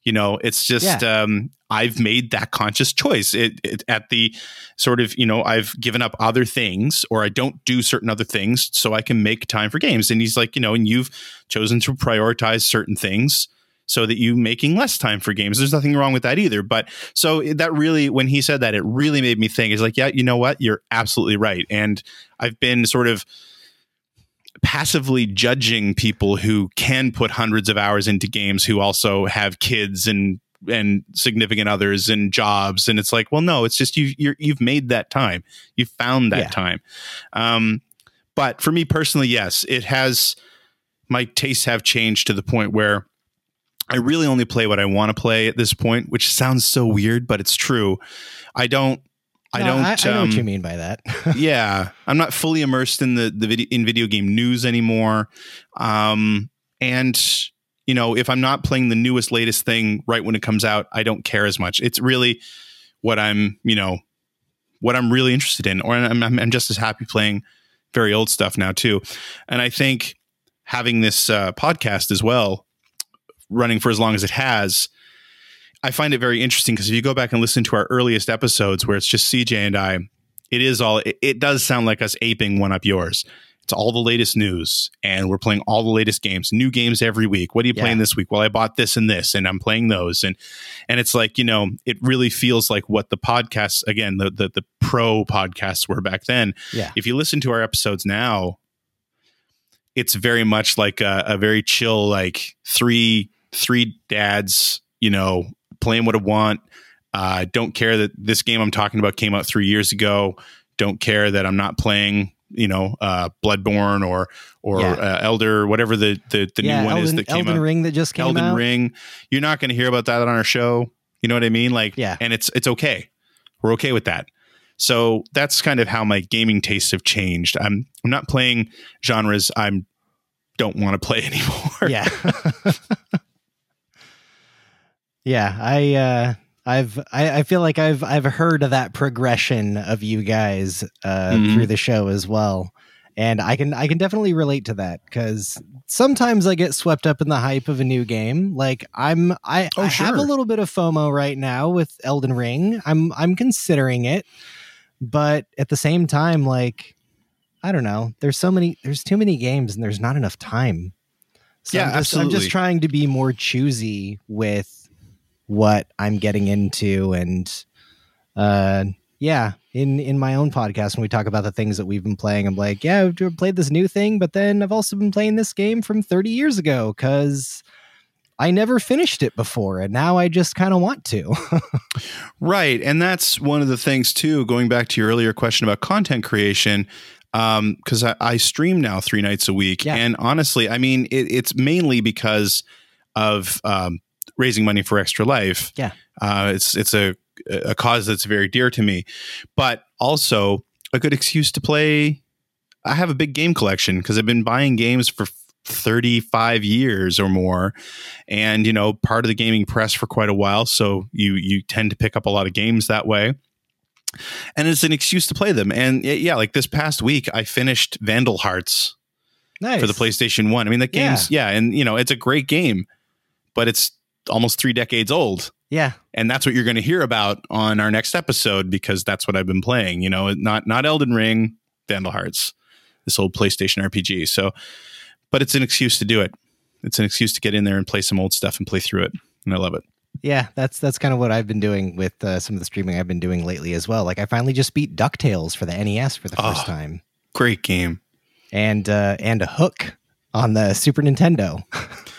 you know it's just yeah. um, i've made that conscious choice. It, it, at the sort of you know i've given up other things or i don't do certain other things so i can make time for games. And he's like you know and you've chosen to prioritize certain things so that you making less time for games. There's nothing wrong with that either. But so that really when he said that it really made me think. It's like yeah you know what? You're absolutely right. And i've been sort of passively judging people who can put hundreds of hours into games who also have kids and and significant others and jobs and it's like well no it's just you you have made that time you found that yeah. time um but for me personally yes it has my tastes have changed to the point where I really only play what I want to play at this point, which sounds so weird, but it's true. I don't I don't. I, I know um, what you mean by that. yeah, I'm not fully immersed in the the video in video game news anymore. Um, and you know, if I'm not playing the newest, latest thing right when it comes out, I don't care as much. It's really what I'm, you know, what I'm really interested in, or I'm, I'm just as happy playing very old stuff now too. And I think having this uh, podcast as well, running for as long as it has, I find it very interesting because if you go back and listen to our earliest episodes where it's just CJ and I, it is all it, it does sound like us aping 1UP Yours. It's all the latest news, and we're playing all the latest games, new games every week. What are you yeah. playing this week? Well, I bought this and this, and I'm playing those, and and it's like you know, it really feels like what the podcasts again, the the, the pro podcasts were back then. Yeah. If you listen to our episodes now, it's very much like a, a very chill, like three three dads, you know, playing what I want. Uh, don't care that this game I'm talking about came out three years ago. Don't care that I'm not playing you know uh, Bloodborne or or yeah. uh, Elder, whatever the the, the yeah, new one Elden, is that came Elden out. Ring that just came out. Elden out. Ring. You're not going to hear about that on our show. You know what I mean? Like, yeah, and it's it's okay. We're okay with that. So that's kind of how my gaming tastes have changed. I'm I'm not playing genres I'm don't want to play anymore. Yeah. yeah, I uh I've I, I feel like I've I've heard of that progression of you guys uh, mm-hmm. through the show as well, and I can I can definitely relate to that because sometimes I get swept up in the hype of a new game. Like I'm I, oh, I sure. have a little bit of FOMO right now with Elden Ring. I'm I'm considering it, but at the same time, like I don't know, there's so many there's too many games and there's not enough time. So yeah, I'm just, absolutely. I'm just trying to be more choosy with what I'm getting into and uh yeah, in in my own podcast when we talk about the things that we've been playing, I'm like, yeah, I've played this new thing, but then I've also been playing this game from 30 years ago cuz I never finished it before and now I just kind of want to. right, and that's one of the things too going back to your earlier question about content creation because um, I, I, stream now three nights a week, yeah. and honestly, I mean, it, it's mainly because of um, raising money for Extra Life. Yeah, uh, it's it's a a cause that's very dear to me, but also a good excuse to play. I have a big game collection because I've been buying games for 35 years or more and you know part of the gaming press for quite a while so you you tend to pick up a lot of games that way and it's an excuse to play them and yeah like this past week i finished vandal hearts nice. for the playstation 1 i mean the game's yeah. yeah and you know it's a great game but it's almost three decades old. Yeah. And that's what you're going to hear about on our next episode because that's what I've been playing, you know, not not Elden Ring, Vandal Hearts, this old PlayStation RPG. So but it's an excuse to do it. It's an excuse to get in there and play some old stuff and play through it. And I love it. Yeah, that's that's kind of what I've been doing with uh, some of the streaming I've been doing lately as well. Like I finally just beat DuckTales for the NES for the first oh, time. Great game. And uh and a hook on the Super Nintendo.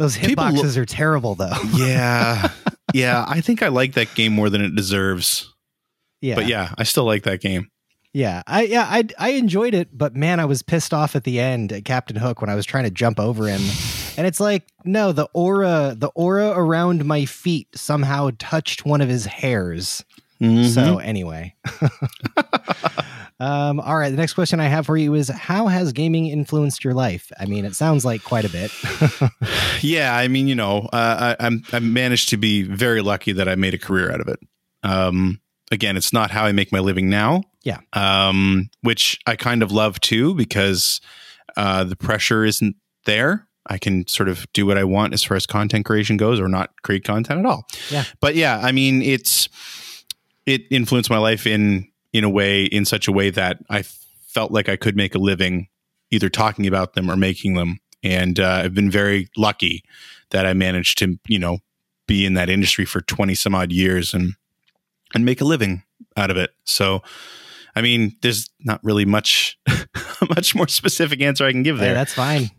Those hitboxes lo- are terrible, though. yeah, yeah. I think I like that game more than it deserves. Yeah, but yeah, I still like that game. Yeah, I yeah I I enjoyed it, but man, I was pissed off at the end at Captain Hook when I was trying to jump over him, and it's like no, the aura the aura around my feet somehow touched one of his hairs. Mm-hmm. So anyway. Um, all right. The next question I have for you is How has gaming influenced your life? I mean, it sounds like quite a bit. yeah. I mean, you know, uh, I, I'm, I managed to be very lucky that I made a career out of it. Um, again, it's not how I make my living now. Yeah. Um, which I kind of love too because uh, the pressure isn't there. I can sort of do what I want as far as content creation goes or not create content at all. Yeah. But yeah, I mean, it's, it influenced my life in in a way in such a way that I felt like I could make a living either talking about them or making them. And uh, I've been very lucky that I managed to, you know, be in that industry for 20 some odd years and and make a living out of it. So I mean, there's not really much much more specific answer I can give there. That's fine.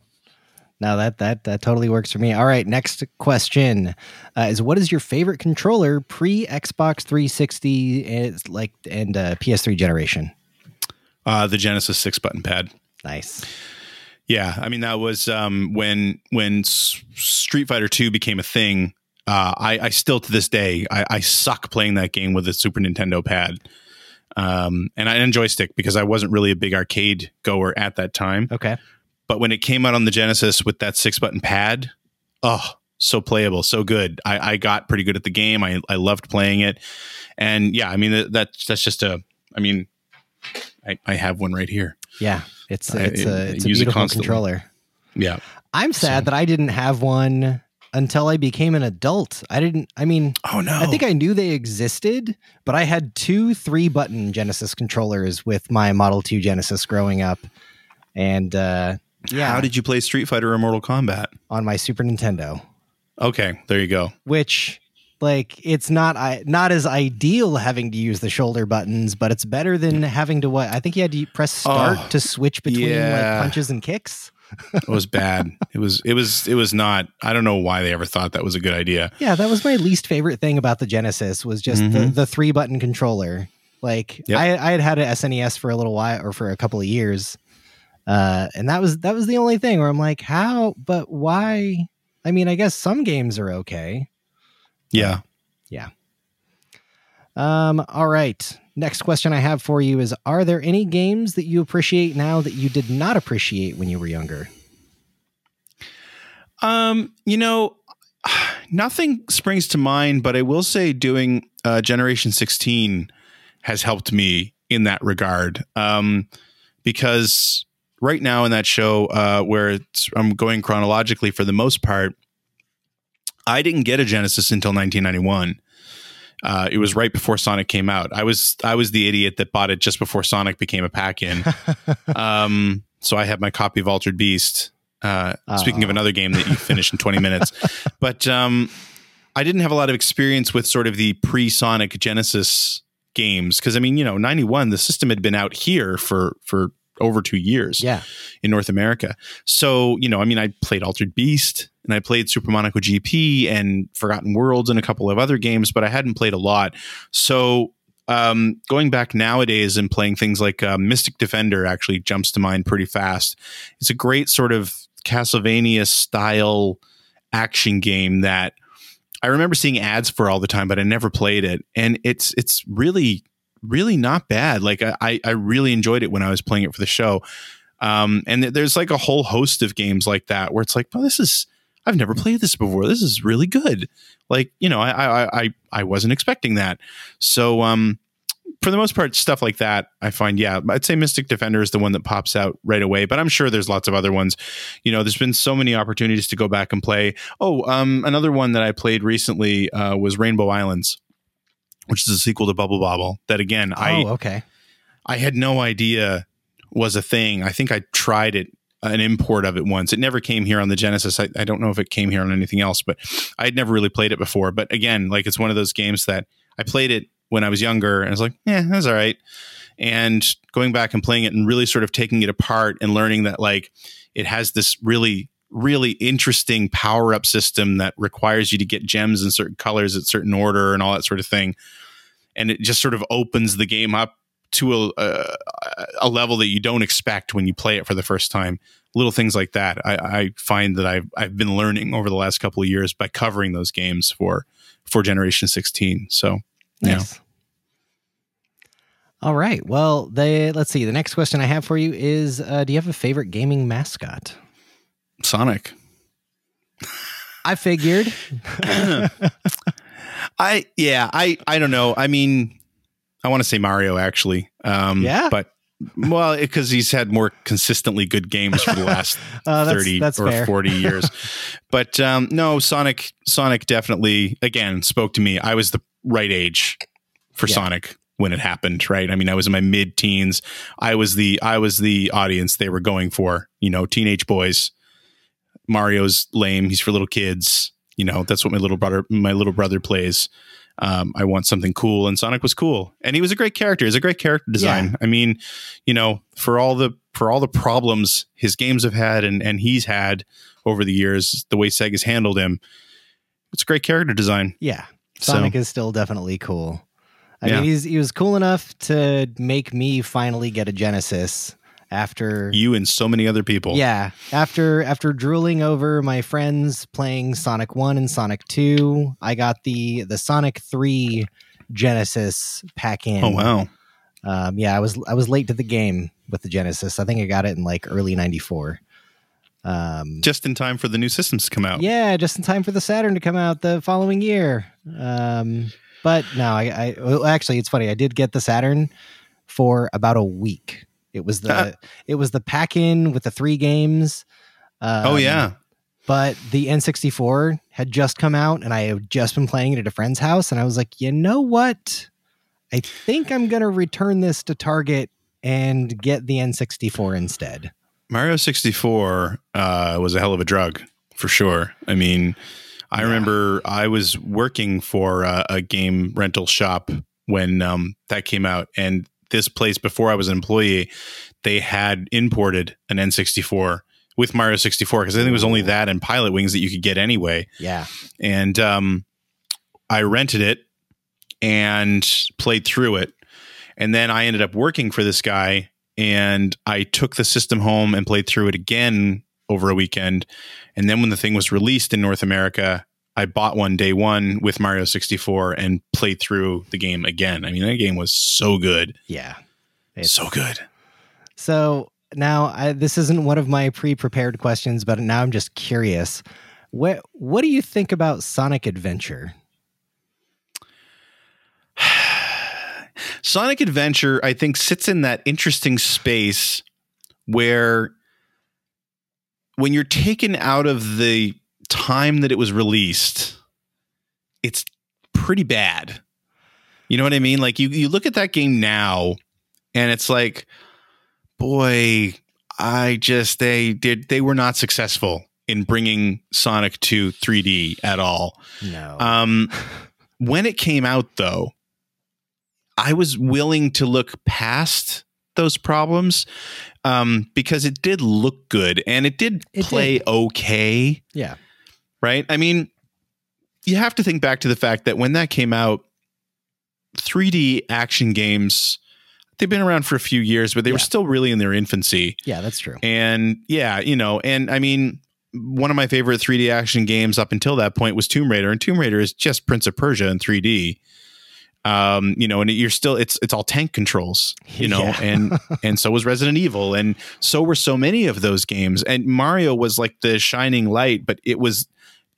No, that that that totally works for me. All right, next question uh, is: What is your favorite controller pre Xbox 360 is like and uh, PS3 generation? Uh, the Genesis six button pad. Nice. Yeah, I mean that was um, when when Street Fighter Two became a thing. Uh, I, I, still to this day I, I, suck playing that game with a Super Nintendo pad, um, and I enjoy stick because I wasn't really a big arcade goer at that time. Okay, but when it came out on the Genesis with that six button pad, oh, so playable, so good. I, I got pretty good at the game. I, I loved playing it. And yeah, I mean, that, that's just a, I mean, I, I have one right here. Yeah. It's, it's, I, a, it's a beautiful it controller. Yeah. I'm sad so. that I didn't have one until I became an adult. I didn't, I mean, oh no. I think I knew they existed, but I had two three button Genesis controllers with my Model 2 Genesis growing up And uh, yeah, how did you play Street Fighter or Mortal Kombat on my Super Nintendo? Okay, there you go. Which like it's not I not as ideal having to use the shoulder buttons, but it's better than having to what I think you had to press start oh, to switch between yeah. like punches and kicks. it was bad. It was it was it was not. I don't know why they ever thought that was a good idea. Yeah, that was my least favorite thing about the Genesis was just mm-hmm. the, the three button controller. Like yep. I, I had had a SNES for a little while or for a couple of years, uh, and that was that was the only thing where I'm like, how? But why? I mean, I guess some games are okay. Yeah. Yeah. Um, all right. Next question I have for you is Are there any games that you appreciate now that you did not appreciate when you were younger? Um, you know, nothing springs to mind, but I will say doing uh, Generation 16 has helped me in that regard. Um, because right now in that show, uh, where I'm going chronologically for the most part, I didn't get a Genesis until 1991. Uh, it was right before Sonic came out. I was I was the idiot that bought it just before Sonic became a pack in. um, so I had my copy of Altered Beast. Uh, speaking of another game that you finish in 20 minutes, but um, I didn't have a lot of experience with sort of the pre-Sonic Genesis games because I mean, you know, 91 the system had been out here for for over 2 years. Yeah. In North America. So, you know, I mean, I played Altered Beast, and I played Super Monaco GP and Forgotten Worlds and a couple of other games, but I hadn't played a lot. So um, going back nowadays and playing things like uh, Mystic Defender actually jumps to mind pretty fast. It's a great sort of Castlevania style action game that I remember seeing ads for all the time, but I never played it, and it's it's really really not bad. Like I I really enjoyed it when I was playing it for the show. Um, and there's like a whole host of games like that where it's like, well, this is I've never played this before. This is really good. Like, you know, I I I I wasn't expecting that. So um for the most part, stuff like that, I find, yeah, I'd say Mystic Defender is the one that pops out right away, but I'm sure there's lots of other ones. You know, there's been so many opportunities to go back and play. Oh, um, another one that I played recently uh, was Rainbow Islands, which is a sequel to Bubble Bobble. That again, oh, I okay, I had no idea was a thing. I think I tried it an import of it once. It never came here on the Genesis. I, I don't know if it came here on anything else, but I'd never really played it before. But again, like it's one of those games that I played it when I was younger and I was like, yeah, that's all right. And going back and playing it and really sort of taking it apart and learning that like it has this really really interesting power up system that requires you to get gems in certain colors at certain order and all that sort of thing. And it just sort of opens the game up to a, a, a level that you don't expect when you play it for the first time. Little things like that, I, I find that I've I've been learning over the last couple of years by covering those games for for Generation 16. So, nice. yeah. All right. Well, they let's see. The next question I have for you is: uh, Do you have a favorite gaming mascot? Sonic. I figured. I yeah. I I don't know. I mean, I want to say Mario actually. Um, yeah, but well, because he's had more consistently good games for the last uh, that's, thirty that's or fair. forty years. but um, no, Sonic. Sonic definitely again spoke to me. I was the right age for yeah. Sonic when it happened. Right. I mean, I was in my mid teens. I was the I was the audience they were going for. You know, teenage boys. Mario's lame. He's for little kids. You know, that's what my little brother my little brother plays um, I want something cool. And Sonic was cool, and he was a great character. He's a great character design. Yeah. I mean, you know, for all the for all the problems his games have had and and he's had over the years, the way Sega's handled him, it's a great character design. Yeah, Sonic so. is still definitely cool. I yeah. mean, he's he was cool enough to make me finally get a Genesis after you and so many other people. Yeah, after after drooling over my friends playing Sonic 1 and Sonic 2, I got the the Sonic 3 Genesis pack in. Oh wow. Um, yeah, I was I was late to the game with the Genesis. I think I got it in like early 94. Um, just in time for the new systems to come out. Yeah, just in time for the Saturn to come out the following year. Um, but no, I, I well, actually it's funny. I did get the Saturn for about a week it was the it was the pack in with the three games. Um, oh yeah. But the N64 had just come out and I had just been playing it at a friend's house and I was like, "You know what? I think I'm going to return this to Target and get the N64 instead." Mario 64 uh, was a hell of a drug for sure. I mean, I yeah. remember I was working for a, a game rental shop when um, that came out, and this place before I was an employee, they had imported an N64 with Mario 64 because I think it was only that and Pilotwings that you could get anyway. Yeah, and um, I rented it and played through it, and then I ended up working for this guy and I took the system home and played through it again over a weekend. And then when the thing was released in North America, I bought one day one with Mario 64 and played through the game again. I mean, that game was so good. Yeah. It's so good. So now I, this isn't one of my pre-prepared questions, but now I'm just curious. What what do you think about Sonic Adventure? Sonic Adventure, I think, sits in that interesting space where when you're taken out of the time that it was released, it's pretty bad. You know what I mean? Like you you look at that game now and it's like boy, I just they did they were not successful in bringing Sonic to 3D at all. No. Um when it came out though, I was willing to look past those problems um, because it did look good and it did it play did. okay. Yeah. Right. I mean, you have to think back to the fact that when that came out, 3D action games, they've been around for a few years, but they yeah. were still really in their infancy. Yeah, that's true. And yeah, you know, and I mean, one of my favorite 3D action games up until that point was Tomb Raider, and Tomb Raider is just Prince of Persia in 3D um, you know, and you're still it's it's all tank controls, you know, yeah. and and so was Resident Evil, and so were so many of those games. And Mario was like the shining light, but it was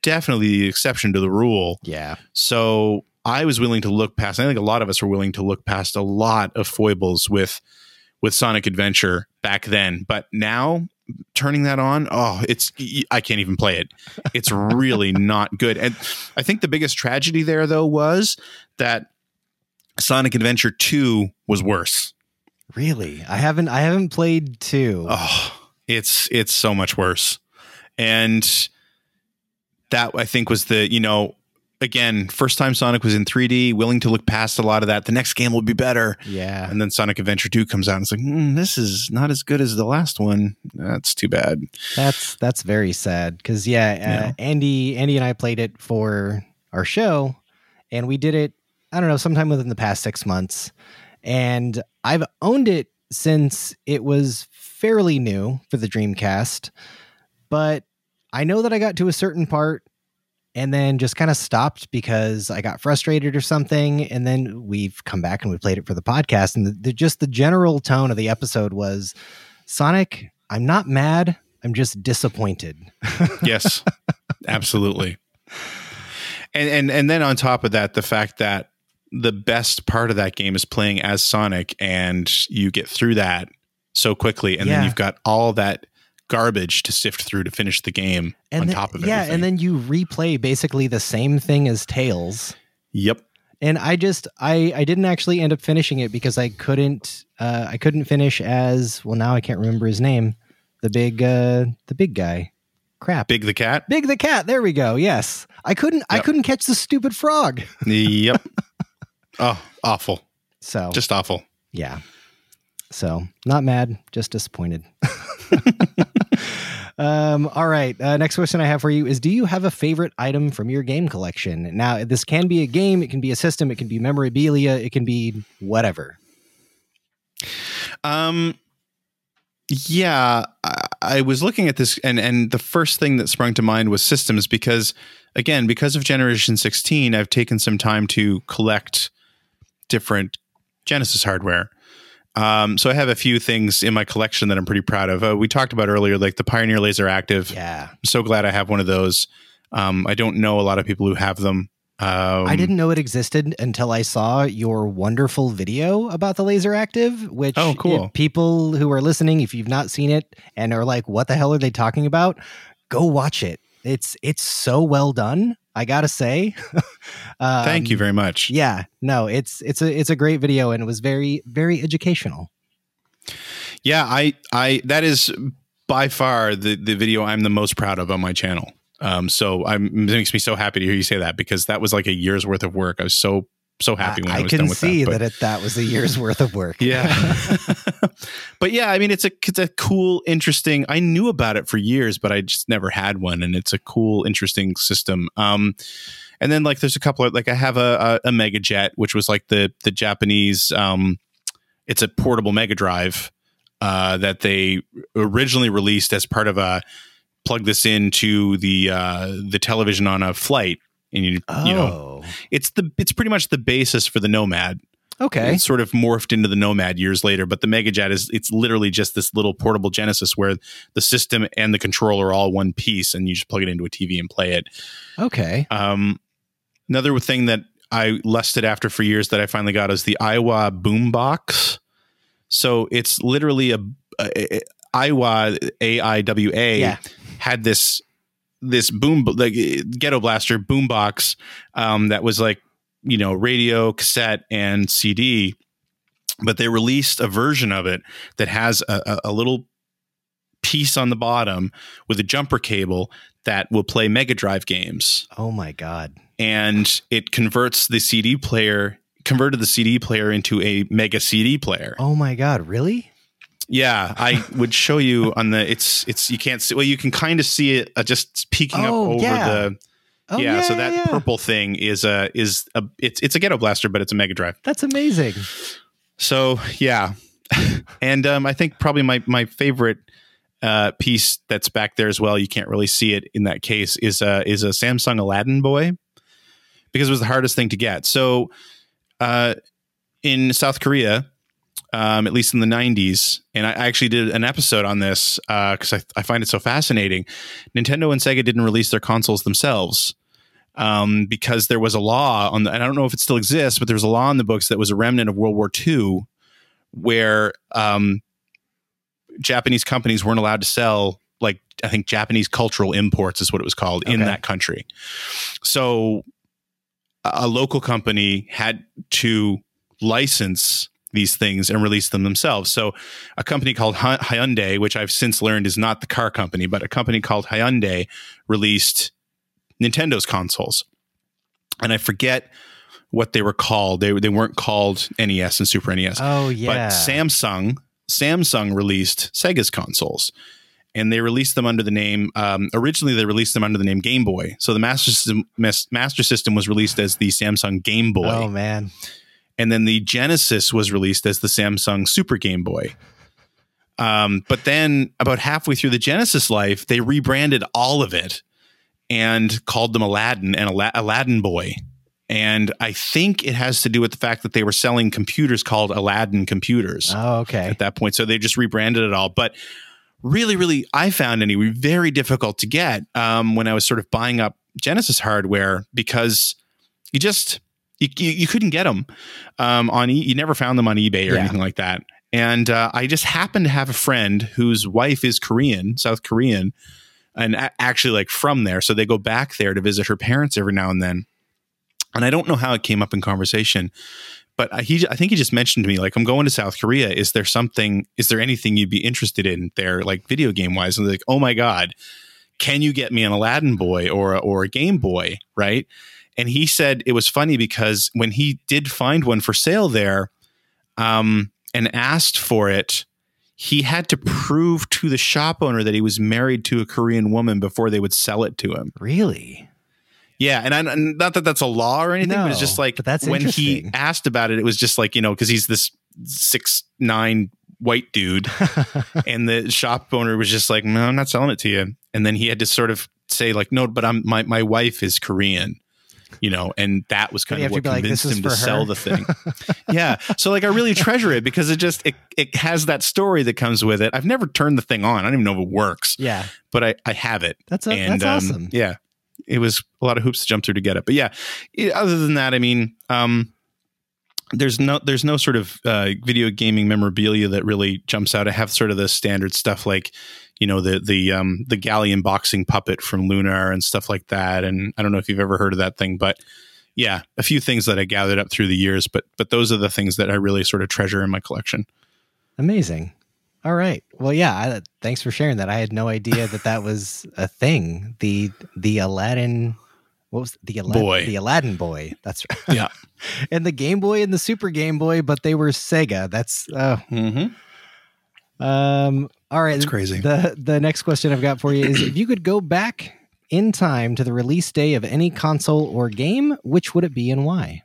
definitely the exception to the rule. Yeah. So I was willing to look past. I think a lot of us were willing to look past a lot of foibles with with Sonic Adventure back then, but now turning that on oh it's i can't even play it it's really not good and i think the biggest tragedy there though was that Sonic Adventure 2 was worse. Really? I haven't I haven't played 2. Oh, it's it's so much worse. And that I think was the, you know, again, first time Sonic was in 3D, willing to look past a lot of that. The next game will be better. Yeah. And then Sonic Adventure 2 comes out and it's like, mm, this is not as good as the last one. That's too bad. That's that's very sad cuz yeah, uh, yeah, Andy Andy and I played it for our show and we did it I don't know, sometime within the past six months. And I've owned it since it was fairly new for the Dreamcast. But I know that I got to a certain part and then just kind of stopped because I got frustrated or something. And then we've come back and we played it for the podcast. And the, the, just the general tone of the episode was Sonic, I'm not mad. I'm just disappointed. yes, absolutely. And, and and then on top of that, the fact that the best part of that game is playing as Sonic and you get through that so quickly and yeah. then you've got all that garbage to sift through to finish the game and on then, top of it. Yeah, and then you replay basically the same thing as Tails. Yep. And I just I I didn't actually end up finishing it because I couldn't uh I couldn't finish as well now I can't remember his name. The big uh the big guy. Crap. Big the cat? Big the cat. There we go. Yes. I couldn't yep. I couldn't catch the stupid frog. yep. Oh, awful. So just awful. Yeah. So not mad, just disappointed. um, all right. Uh, next question I have for you is Do you have a favorite item from your game collection? Now, this can be a game, it can be a system, it can be memorabilia, it can be whatever. Um, yeah, I, I was looking at this, and and the first thing that sprung to mind was systems because, again, because of Generation 16, I've taken some time to collect different Genesis hardware. Um, so I have a few things in my collection that I'm pretty proud of. Uh, we talked about earlier, like the Pioneer LaserActive. Yeah, I'm so glad I have one of those. Um, I don't know a lot of people who have them. Um, I didn't know it existed until I saw your wonderful video about the LaserActive. Which, oh, cool! People who are listening, if you've not seen it and are like, "What the hell are they talking about?" Go watch it. It's it's so well done. I gotta say. um, Thank you very much. Yeah, no, it's it's a it's a great video and it was very very educational. Yeah, I I that is by far the the video I'm the most proud of on my channel. Um, so I'm, it makes me so happy to hear you say that because that was like a year's worth of work. I was so so happy when I, I was can see that, that it, that was a year's worth of work. Yeah, but yeah, I mean, it's a it's a cool, interesting. I knew about it for years, but I just never had one, and it's a cool, interesting system. Um, and then like there's a couple of like I have a a, a Mega Jet, which was like the the Japanese. Um, it's a portable Mega Drive uh, that they originally released as part of a plug this into the uh, the television on a flight and you oh. you know oh. it's the it's pretty much the basis for the Nomad. Okay, it's sort of morphed into the Nomad years later, but the Megajet is it's literally just this little portable Genesis where the system and the controller are all one piece, and you just plug it into a TV and play it. Okay. Um, another thing that I lusted after for years that I finally got is the Aiwa Boombox. So it's literally a, a, a Aiwa A I W A had this this boom like ghetto blaster boombox um, that was like you know radio, cassette, and CD. But they released a version of it that has a, a little piece on the bottom with a jumper cable that will play Mega Drive games. Oh my god! And it converts the CD player converted the CD player into a Mega CD player. Oh my god! Really? Yeah, I would show you on the. It's it's you can't see. Well, you can kind of see it uh, just peeking oh, up over yeah. the. Oh, yeah, yeah, so that yeah. purple thing is a is a it's it's a ghetto blaster, but it's a Mega Drive. That's amazing. So yeah, and um, I think probably my my favorite uh, piece that's back there as well. You can't really see it in that case. Is a is a Samsung Aladdin Boy because it was the hardest thing to get. So uh, in South Korea, um, at least in the 90s. And I actually did an episode on this because uh, I, I, find it so fascinating. Nintendo and Sega didn't release their consoles themselves um, because there was a law on the, and I don't know if it still exists, but there was a law in the books that was a remnant of World War II where um, Japanese companies weren't allowed to sell like I think Japanese cultural imports is what it was called okay. in that country. So a local company had to license these things and release them themselves. So, a company called Hyundai, which I've since learned is not the car company, but a company called Hyundai released Nintendo's consoles. And I forget what they were called. They they weren't called NES and Super NES. Oh yeah. But Samsung Samsung released Sega's consoles. And they released them under the name. Um, originally, they released them under the name Game Boy. So the Master System, Master System was released as the Samsung Game Boy. Oh man! And then the Genesis was released as the Samsung Super Game Boy. Um, but then about halfway through the Genesis life, they rebranded all of it and called them Aladdin and Al- Aladdin Boy. And I think it has to do with the fact that they were selling computers called Aladdin computers. Oh, okay. At that point, so they just rebranded it all. But really, really, I found anyway very difficult to get um, when I was sort of buying up Genesis hardware because you just you, you, you couldn't get them um, on. E- you never found them on eBay or yeah. anything like that. And uh, I just happened to have a friend whose wife is Korean, South Korean, and a- actually like from there. So they go back there to visit her parents every now and then. And I don't know how it came up in conversation, but I, he, I think he just mentioned to me like, I'm going to South Korea. Is there something? Is there anything you'd be interested in there, like video game wise? And like, oh my god, can you get me an Aladdin Boy or or a Game Boy? Right? And he said it was funny because when he did find one for sale there um, and asked for it, he had to prove to the shop owner that he was married to a Korean woman before they would sell it to him. Really? Yeah, and, I, and not that that's a law or anything, no, but it's just like that's when he asked about it, it was just like you know because he's this six nine white dude, and the shop owner was just like, "No, I'm not selling it to you." And then he had to sort of say like, "No, but I'm my my wife is Korean." you know, and that was kind of what convinced like, him to her. sell the thing. yeah. So like I really treasure it because it just it it has that story that comes with it. I've never turned the thing on. I don't even know if it works. Yeah. But I I have it. That's a, and, that's um, awesome. Yeah. It was a lot of hoops to jump through to get it. But yeah, other than that, I mean, um, there's no there's no sort of uh, video gaming memorabilia that really jumps out. I have sort of the standard stuff like you know the the um, the galleon boxing puppet from Lunar and stuff like that. And I don't know if you've ever heard of that thing, but yeah, a few things that I gathered up through the years. But but those are the things that I really sort of treasure in my collection. Amazing. All right. Well, yeah. I, thanks for sharing that. I had no idea that that was a thing. The the Aladdin. What was the Aladdin boy? The Aladdin boy. That's right. Yeah. and the Game Boy and the Super Game Boy, but they were Sega. That's uh, Mm-hmm. um. All right. It's crazy. The the next question I've got for you is: If you could go back in time to the release day of any console or game, which would it be and why?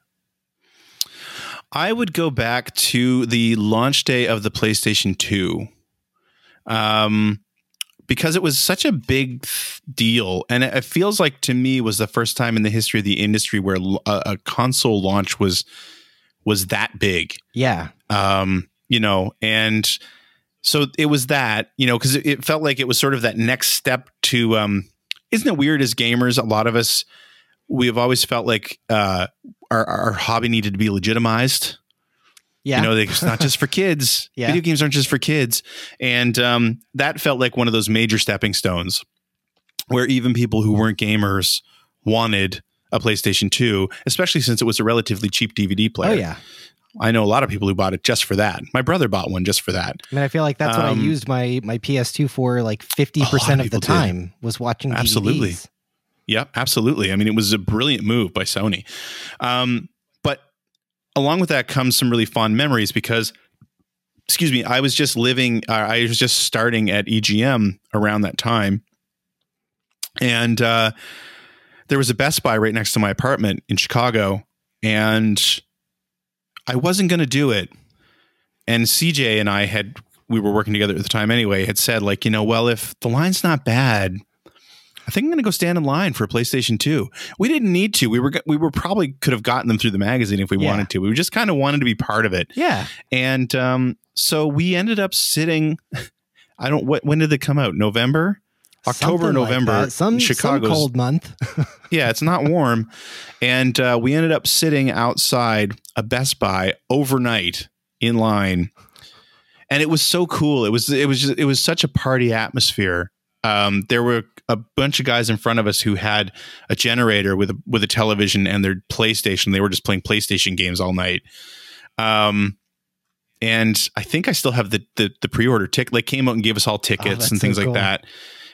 I would go back to the launch day of the PlayStation 2. Um, because it was such a big deal and it, feels like to me was the first time in the history of the industry where a console launch was was that big Yeah. um, you know, and so it was that, you know, because it, it felt like it was sort of that next step to. Um, isn't it weird as gamers? A lot of us, we have always felt like uh, our our hobby needed to be legitimized. Yeah. You know, it's not just for kids. Yeah. Video games aren't just for kids, and um, that felt like one of those major stepping stones, where even people who weren't gamers wanted a PlayStation Two, especially since it was a relatively cheap DVD player. oh yeah. I know a lot of people who bought it just for that. My brother bought one just for that. I mean, I feel like that's what I Um, used my my PS2 for. Like 50% of of the people did. time was watching DVDs. Absolutely. Yep, absolutely. I mean, it was a brilliant move by Sony. Um, along with that comes some really fond memories because, excuse me, I was just living, uh, I was just starting at EGM around that time. And uh, there was a Best Buy right next to my apartment in Chicago. And I wasn't going to do it. And CJ and I had, we were working together at the time anyway, had said, like, you know, well, if the line's not bad, I think I'm going to go stand in line for a PlayStation 2. We didn't need to. We were we were probably could have gotten them through the magazine if we Yeah. wanted to. We just kind of wanted to be part of it. Yeah. And um, so we ended up sitting I don't what when did they come out? November? October, Something November. that. Some, Chicago's cold month. yeah, it's not warm. and uh, we ended up sitting outside a Best Buy overnight in line. And it was so cool. It was it was just, it was such a party atmosphere. Um, there were a bunch of guys in front of us who had a generator with a with a television and their PlayStation. They were just playing PlayStation games all night. Um, and I think I still have the the, the pre order ticket. They came out and gave us all tickets Oh, and things so like that.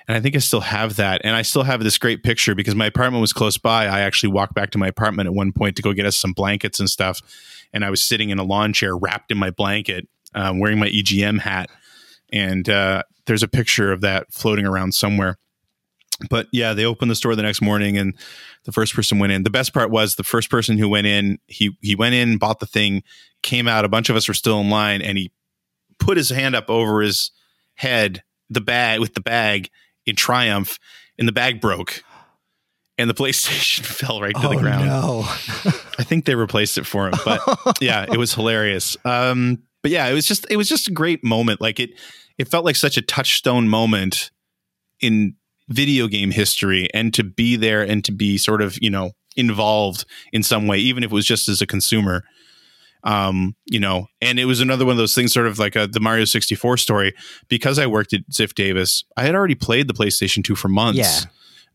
And I think I still have that. And I still have this great picture because my apartment was close by. I actually walked back to my apartment at one point to go get us some blankets and stuff. And I was sitting in a lawn chair wrapped in my blanket, um, wearing my EGM hat. And uh, there's a picture of that floating around somewhere. But yeah, they opened the store the next morning and the first person went in. The best part was the first person who went in, he he went in, bought the thing, came out, a bunch of us were still in line, and he put his hand up over his head, the bag with the bag in triumph, and the bag broke. And the PlayStation fell right to oh the ground. no. I think they replaced it for him, but yeah, it was hilarious. Um, but yeah, it was just it was just a great moment. Like it it felt like such a touchstone moment in video game history, and to be there and to be sort of you know involved in some way, even if it was just as a consumer. Um, you know, and it was another one of those things, sort of like a, the Mario 64 story. Because I worked at Ziff Davis, I had already played the PlayStation 2 for months. Yeah.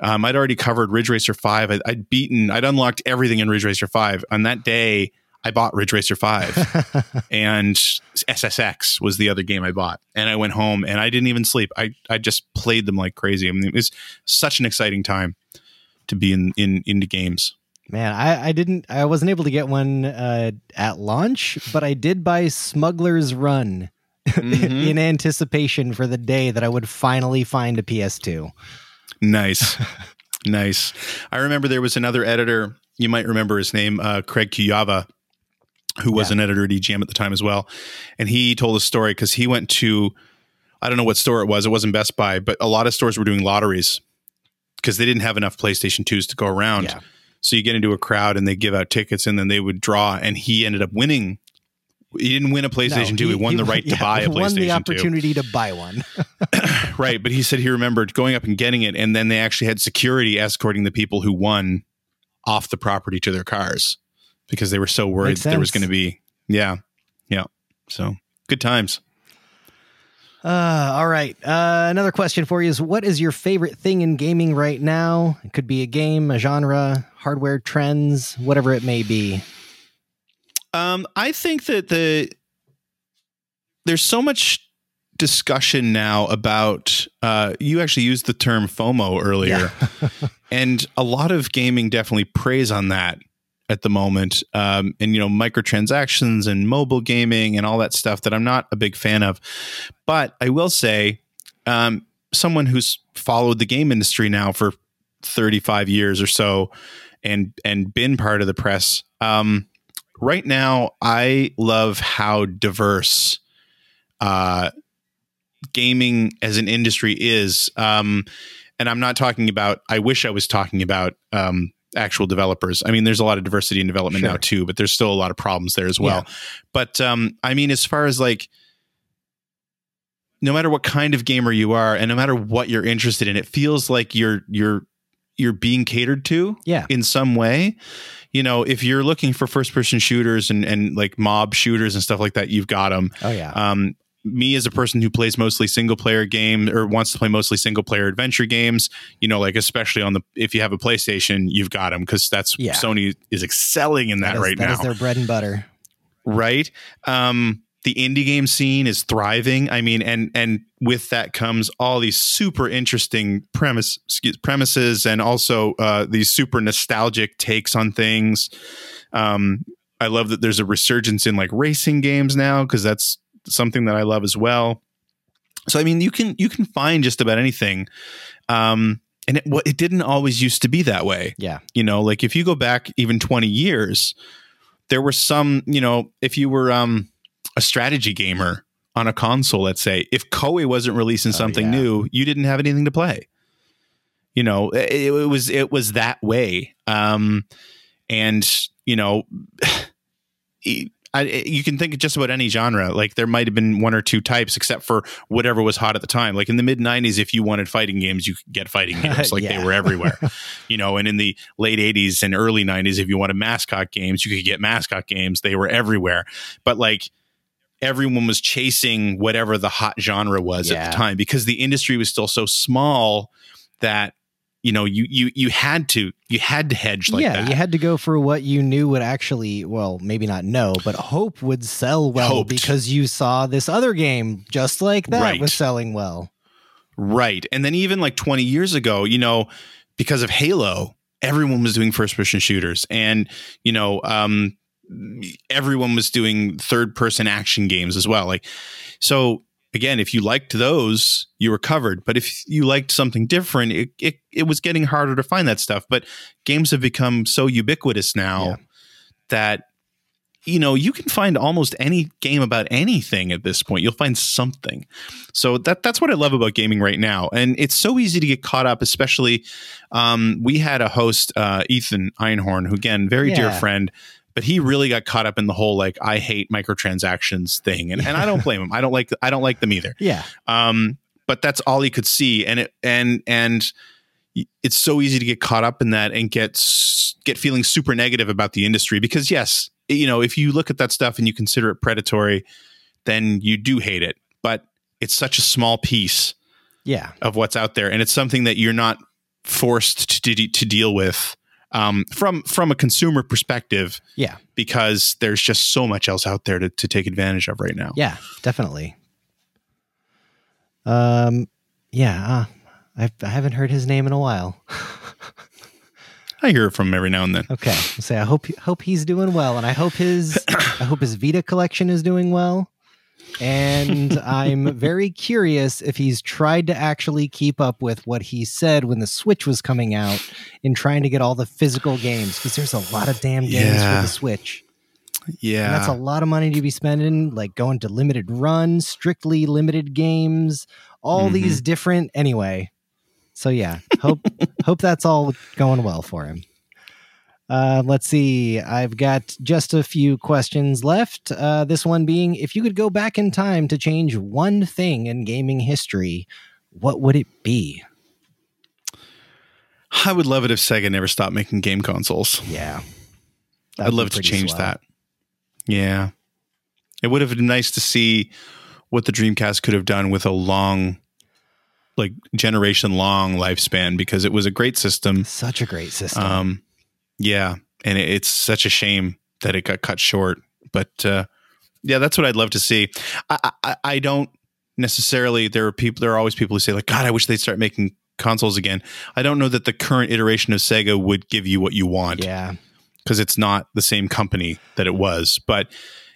Um, I'd already covered Ridge Racer 5. I'd, I'd beaten, I'd unlocked everything in Ridge Racer 5. On that day, I bought Ridge Racer 5 and SSX was the other game I bought. And I went home and I didn't even sleep. I, I just played them like crazy. I mean, it was such an exciting time to be in, in into games. Man, I, I didn't I wasn't able to get one uh, at launch, but I did buy Smuggler's Run Mhm. in anticipation for the day that I would finally find a PS2. Nice. nice. I remember there was another editor, you might remember his name, uh, Kraig Kujawa, who was Yeah. an editor at EGM at the time as well. And he told a story because he went to, I don't know what store it was, it wasn't Best Buy, but a lot of stores were doing lotteries because they didn't have enough PlayStation 2s to go around. Yeah. So you get into a crowd and they give out tickets and then they would draw, and he ended up winning. He didn't win a PlayStation 2, he, won the right to yeah, buy a PlayStation 2. won the 2 opportunity to buy one. right but he said he remembered going up and getting it and then they actually had security escorting the people who won off the property to their cars because they were so worried that there was going to be yeah yeah so good times Uh, all right. Uh, another question for you is what is your favorite thing in gaming right now? It could be a game, a genre, hardware trends, whatever it may be. um i think that the there's so much discussion now about uh, you actually used the term FOMO earlier, yeah. and a lot of gaming definitely preys on that at the moment. Um, and you know, microtransactions and mobile gaming and all that stuff that I'm not a big fan of. But I will say, um, someone who's followed the game industry now for 35 years or so, and and been part of the press. Um, right now, I love how diverse. Uh, gaming as an industry is. Um, and I'm not talking about, I wish I was talking about um, actual developers. I mean, there's a lot of diversity in development sure. now too, but there's still a lot of problems there as well. Yeah. But um, I mean, as far as like, no matter what kind of gamer you are, and no matter what you're interested in, it feels like you're you're you're being catered to, yeah, in some way. You know, if you're looking for first person shooters and and like mob shooters and stuff like that, you've got them. Oh yeah. Um, me as a person who plays mostly single player game or wants to play mostly single player adventure games, you know, like especially on the if you have a PlayStation, you've got them because that's yeah. Sony is excelling in that, that is, right that now. That is their bread and butter, right? Um, the indie game scene is thriving. I mean, and and with that comes all these super interesting premise excuse, premises and also uh, these super nostalgic takes on things. Um, I love that there's a resurgence in like racing games now because that's something that I love as well. So I mean, you can you can find just about anything. Um, and it, it didn't always used to be that way. Yeah. You know, like if you go back even 20 years, there were some, you know, if you were um, a strategy gamer on a console, let's say, if Koei wasn't releasing oh, something yeah. new, you didn't have anything to play. You know, it, it was it was that way. Um, and you know, I, eh, you can think just about any genre. Like there might have been one or two types, except for whatever was hot at the time. Like in the mid '90s, if you wanted fighting games, you could get fighting games. Like yeah. they were everywhere, you know. And in the late '80s and early '90s, if you wanted mascot games, you could get mascot games. They were everywhere. But like everyone was chasing whatever the hot genre was yeah. at the time because the industry was still so small that you know you you you had to you had to hedge like that. yeah that. you had to go for what you knew would actually well maybe not know but hope would sell well Hoped. because you saw this other game just like that right. was selling well right and then even like 20 years ago you know because of halo everyone was doing first person shooters and you know um everyone was doing third person action games as well like so again, if you liked those, you were covered. But if you liked something different, it, it, it was getting harder to find that stuff. But games have become so ubiquitous now yeah. that you know you can find almost any game about anything at this point you'll find something so that that's what i love about gaming right now and it's so easy to get caught up especially um, we had a host uh, ethan einhorn who again very yeah. dear friend but he really got caught up in the whole like I hate microtransactions thing, and, and I don't blame him. I don't like I don't like them either. Yeah. Um, but that's all he could see, and it and and it's so easy to get caught up in that and get get feeling super negative about the industry because yes, you know if you look at that stuff and you consider it predatory, then you do hate it. But it's such a small piece, yeah, of what's out there, and it's something that you're not forced to to deal with um, from from a consumer perspective. Yeah, because there's just so much else out there to, to take advantage of right now. Yeah, definitely. Um, yeah, uh, I've, I haven't heard his name in a while. I hear it from him every now and then. Okay, I'll say I hope hope he's doing well, and I hope his I hope his Vita collection is doing well and I'm very curious if he's tried to actually keep up with what he said when the Switch was coming out in trying to get all the physical games because there's a lot of damn games yeah. for the Switch. Yeah. And that's a lot of money to be spending, like going to limited runs, strictly limited games, all mm-hmm. these different anyway. So yeah, hope hope that's all going well for him. Uh, let's see. I've got just a few questions left. Uh, this one being if you could go back in time to change one thing in gaming history, what would it be? I would love it if Sega never stopped making game consoles. Yeah. I'd love to change swell. that. Yeah. It would have been nice to see what the Dreamcast could have done with a long, like generation long lifespan because it was a great system. Such a great system. Um, yeah, and it's such a shame that it got cut short. But uh, yeah, that's what I'd love to see. I, I, I don't necessarily there are people there are always people who say like god i wish they'd start making consoles again i don't know that the current iteration of sega would give you what you want Yeah. because it's not the same company that it was but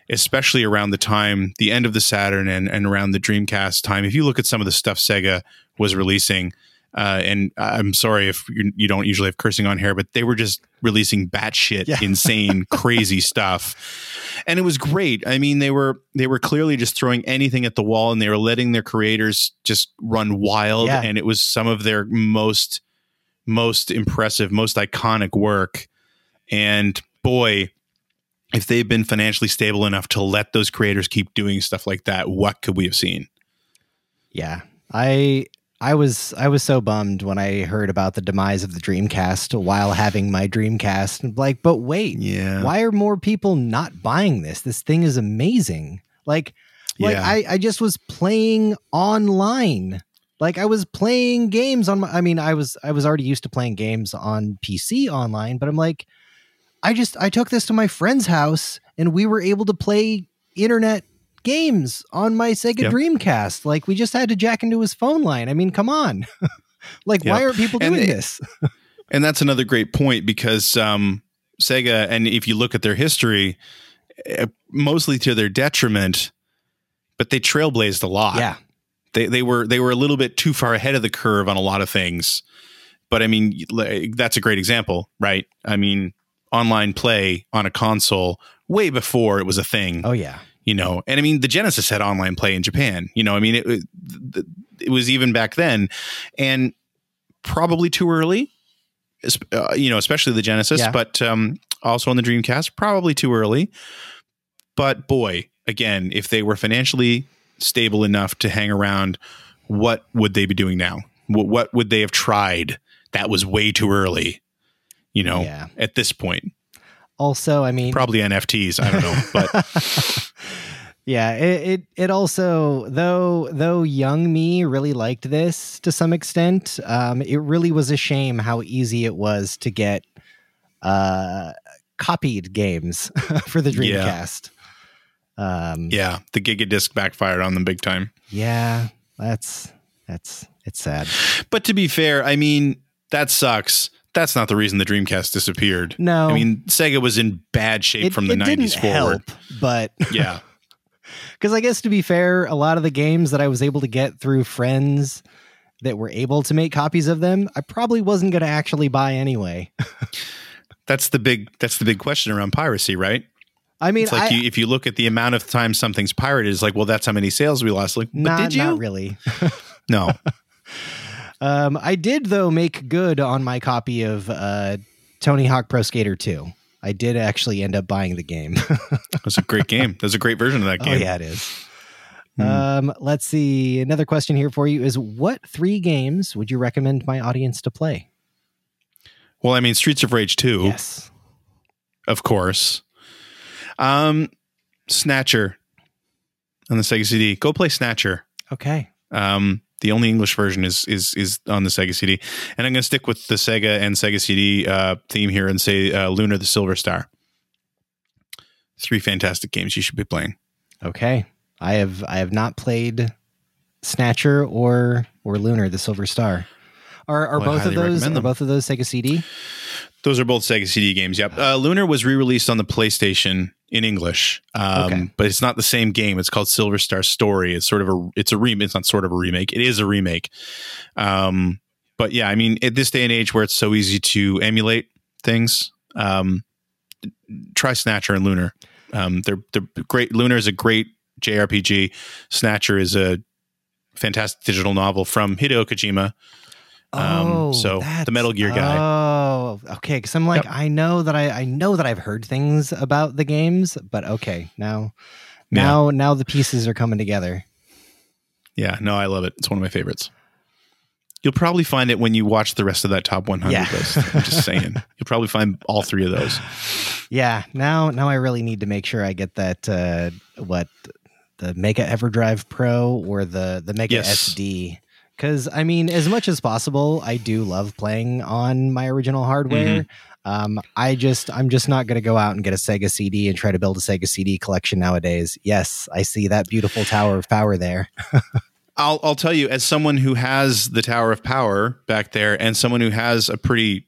especially around the time the end of the saturn and, and around the dreamcast time if you look at some of the stuff sega was releasing uh, and I'm sorry if you, don't usually have cursing on here, but they were just releasing batshit, Yeah. insane, crazy stuff, and it was great. I mean, they were they were clearly just throwing anything at the wall, and they were letting their creators just run wild. Yeah. And it was some of their most most impressive, most iconic work. And boy, if they've been financially stable enough to let those creators keep doing stuff like that, what could we have seen? Yeah. I I was I was so bummed when I heard about the demise of the Dreamcast while having my Dreamcast. Like, but wait, Yeah. why are more people not buying this? This thing is amazing. Like, like Yeah. I, I just was playing online. Like I was playing games on my I mean, I was I was already used to playing games on PC online, but I'm like, I just I took this to my friend's house and we were able to play internet games on my Sega Yep. Dreamcast. Like we just had to jack into his phone line. I mean, come on. like why aren't people doing it- this? And that's another great point because um, Sega, and if you look at their history, eh, mostly to their detriment, but they trailblazed a lot. yeah. they they were they were a little bit too far ahead of the curve on a lot of things. But I mean, that's a great example, right? I mean, online play on a console way before it was a thing Oh yeah. You know and i mean the genesis had online play in japan you know i mean it, it, it was even back then and probably too early uh, you know especially the genesis Yeah. but um, also on the dreamcast probably too early but boy again if they were financially stable enough to hang around what would they be doing now what, what would they have tried that was way too early you know Yeah. at this point Also, I mean probably nfts i don't know but yeah it, it it also though though young me really liked this to some extent um it really was a shame how easy it was to get uh copied games for the Yeah. dreamcast um yeah the gigadisc backfired on them big time yeah that's that's it's sad But to be fair, I mean, that sucks. That's not the reason the Dreamcast disappeared. no I mean, Sega was in bad shape it, from the 90s didn't forward. help but Yeah. because i guess to be fair a lot of the games that i was able to get through friends that were able to make copies of them i probably wasn't going to actually buy anyway That's the big that's the big question around piracy, right? i mean It's like I, you, if you look at the amount of times something's pirated, it's like, well, that's how many sales we lost. Like, but not, did you? not really No. um, i did though make good on my copy of uh, tony hawk pro skater 2 i did actually end up buying the game That's a great game. That's a great version of that game. oh yeah it is Hmm. um, let's see another question here for you is what three games would you recommend my audience to play Well, I mean, Streets of Rage 2, yes of course. Um, Snatcher on the Sega CD. Go play Snatcher. okay Um, the only English version is is is on the Sega CD, and I'm going to stick with the Sega and Sega CD uh, theme here and say uh, Lunar the Silver Star. Three fantastic games you should be playing. Okay. I have I have not played Snatcher or or Lunar the Silver Star. Are are Well, both of those are both of those Sega CD? Those are both Sega CD games. Yep. Uh, Lunar was re-released on the PlayStation in English, um, Okay. but it's not the same game. It's called Silver Star Story. It's sort of a it's a remake. It's not sort of a remake. It is a remake. Um, but yeah, I mean, at this day and age where it's so easy to emulate things, um, try Snatcher and Lunar. Um, they're they're great. Lunar is a great JRPG. Snatcher is a fantastic digital novel from Hideo Kojima. Um, so the Metal Gear guy. Oh, okay. Because I'm like, Yep. I know that I I know that I've heard things about the games, but okay, now Yeah. now now the pieces are coming together. Yeah, no, I love it. It's one of my favorites. You'll probably find it when you watch the rest of that top 100 Yeah. list. I'm just saying. You'll probably find all three of those. Yeah. Now now I really need to make sure I get that uh what the Mega EverDrive Pro or the the Mega Yes. SD. Because I mean, as much as possible, I do love playing on my original hardware. Um, I just I'm just not going to go out and get a Sega CD and try to build a Sega CD collection nowadays. Yes, I see that beautiful tower of power there. I'll I'll tell you, as someone who has the Tower of Power back there, and someone who has a pretty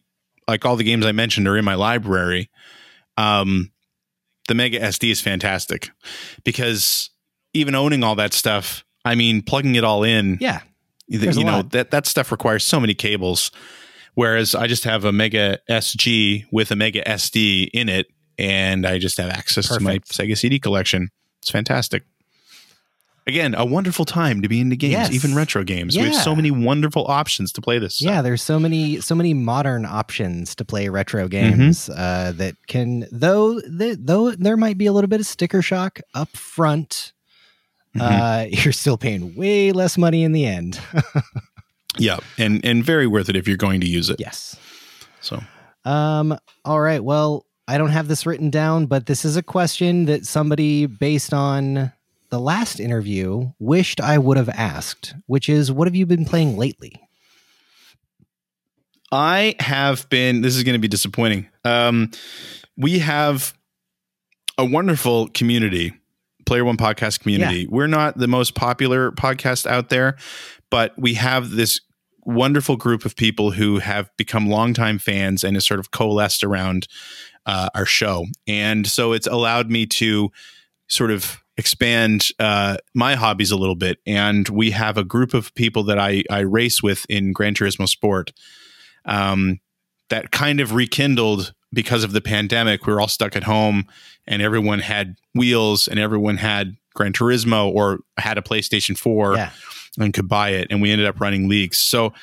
like all the games I mentioned are in my library. Um, the Mega SD is fantastic because even owning all that stuff, I mean, plugging it all in, yeah, you know that that stuff requires so many cables. Whereas I just have a Mega SG with a Mega SD in it, and I just have access Perfect. to my Sega CD collection. It's fantastic again, a wonderful time to be into games, yes. even retro games. Yeah. We have so many wonderful options to play this. Stuff. Yeah, there's so many so many modern options to play retro games mm-hmm. uh, that can though they, though there might be a little bit of sticker shock up front. Mm-hmm. Uh, you're still paying way less money in the end. yeah, and and very worth it if you're going to use it. Yes. So, um, all right. Well, I don't have this written down, but this is a question that somebody based on the last interview wished I would have asked, which is what have you been playing lately? I have been, this is going to be disappointing. Um, we have a wonderful community, Player One Podcast community. Yeah. We're not the most popular podcast out there, but we have this wonderful group of people who have become longtime fans and has sort of coalesced around uh, our show. And so it's allowed me to sort of expand uh, my hobbies a little bit. And we have a group of people that I, I race with in Gran Turismo Sport um, that kind of rekindled because of the pandemic. We were all stuck at home and everyone had wheels and everyone had Gran Turismo or had a PlayStation 4 yeah. and could buy it. And we ended up running leagues. So,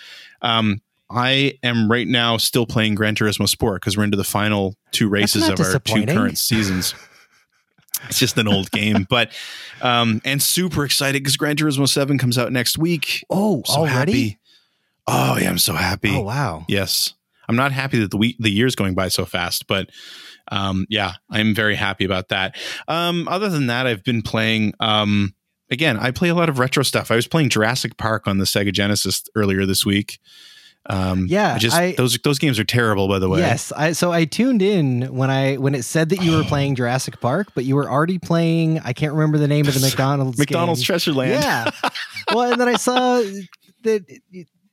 um, I am right now still playing Gran Turismo Sport because we're into the final two races of our two current seasons. it's just an old game, but um, and super excited because Gran Turismo Seven comes out next week. Oh, so already? happy! Oh yeah, I'm so happy. Oh wow. Yes, I'm not happy that the week the year's going by so fast, but um, yeah, I'm very happy about that. Um, other than that, I've been playing. Um, again, I play a lot of retro stuff. I was playing Jurassic Park on the Sega Genesis earlier this week. Um, yeah, I just I, those those games are terrible, by the way. Yes, I so I tuned in when I when it said that you were playing Jurassic Park, but you were already playing. I can't remember the name of the McDonald's McDonald's game. Treasure Land. Yeah. well, and then I saw that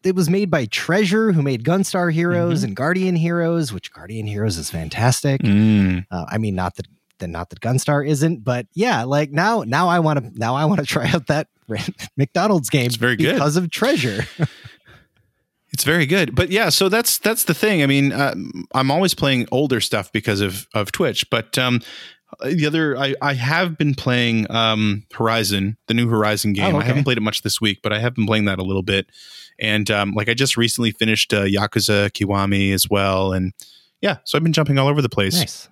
it, was made by Treasure, who made Gunstar Heroes mm-hmm. and Guardian Heroes, which Guardian Heroes is fantastic. Mm. Uh, I mean, not that then not that Gunstar isn't, but yeah, like now now I want to now I want to try out that McDonald's game. It's very good because of Treasure. It's very good, but yeah. So that's that's the thing. I mean, uh, I'm always playing older stuff because of of Twitch, but um, the other I, I have been playing um, Horizon, the new Horizon game. Oh, okay. I haven't played it much this week, but I have been playing that a little bit. And um, like I just recently finished uh, Yakuza Kiwami as well, and yeah, so I've been jumping all over the place. Nice.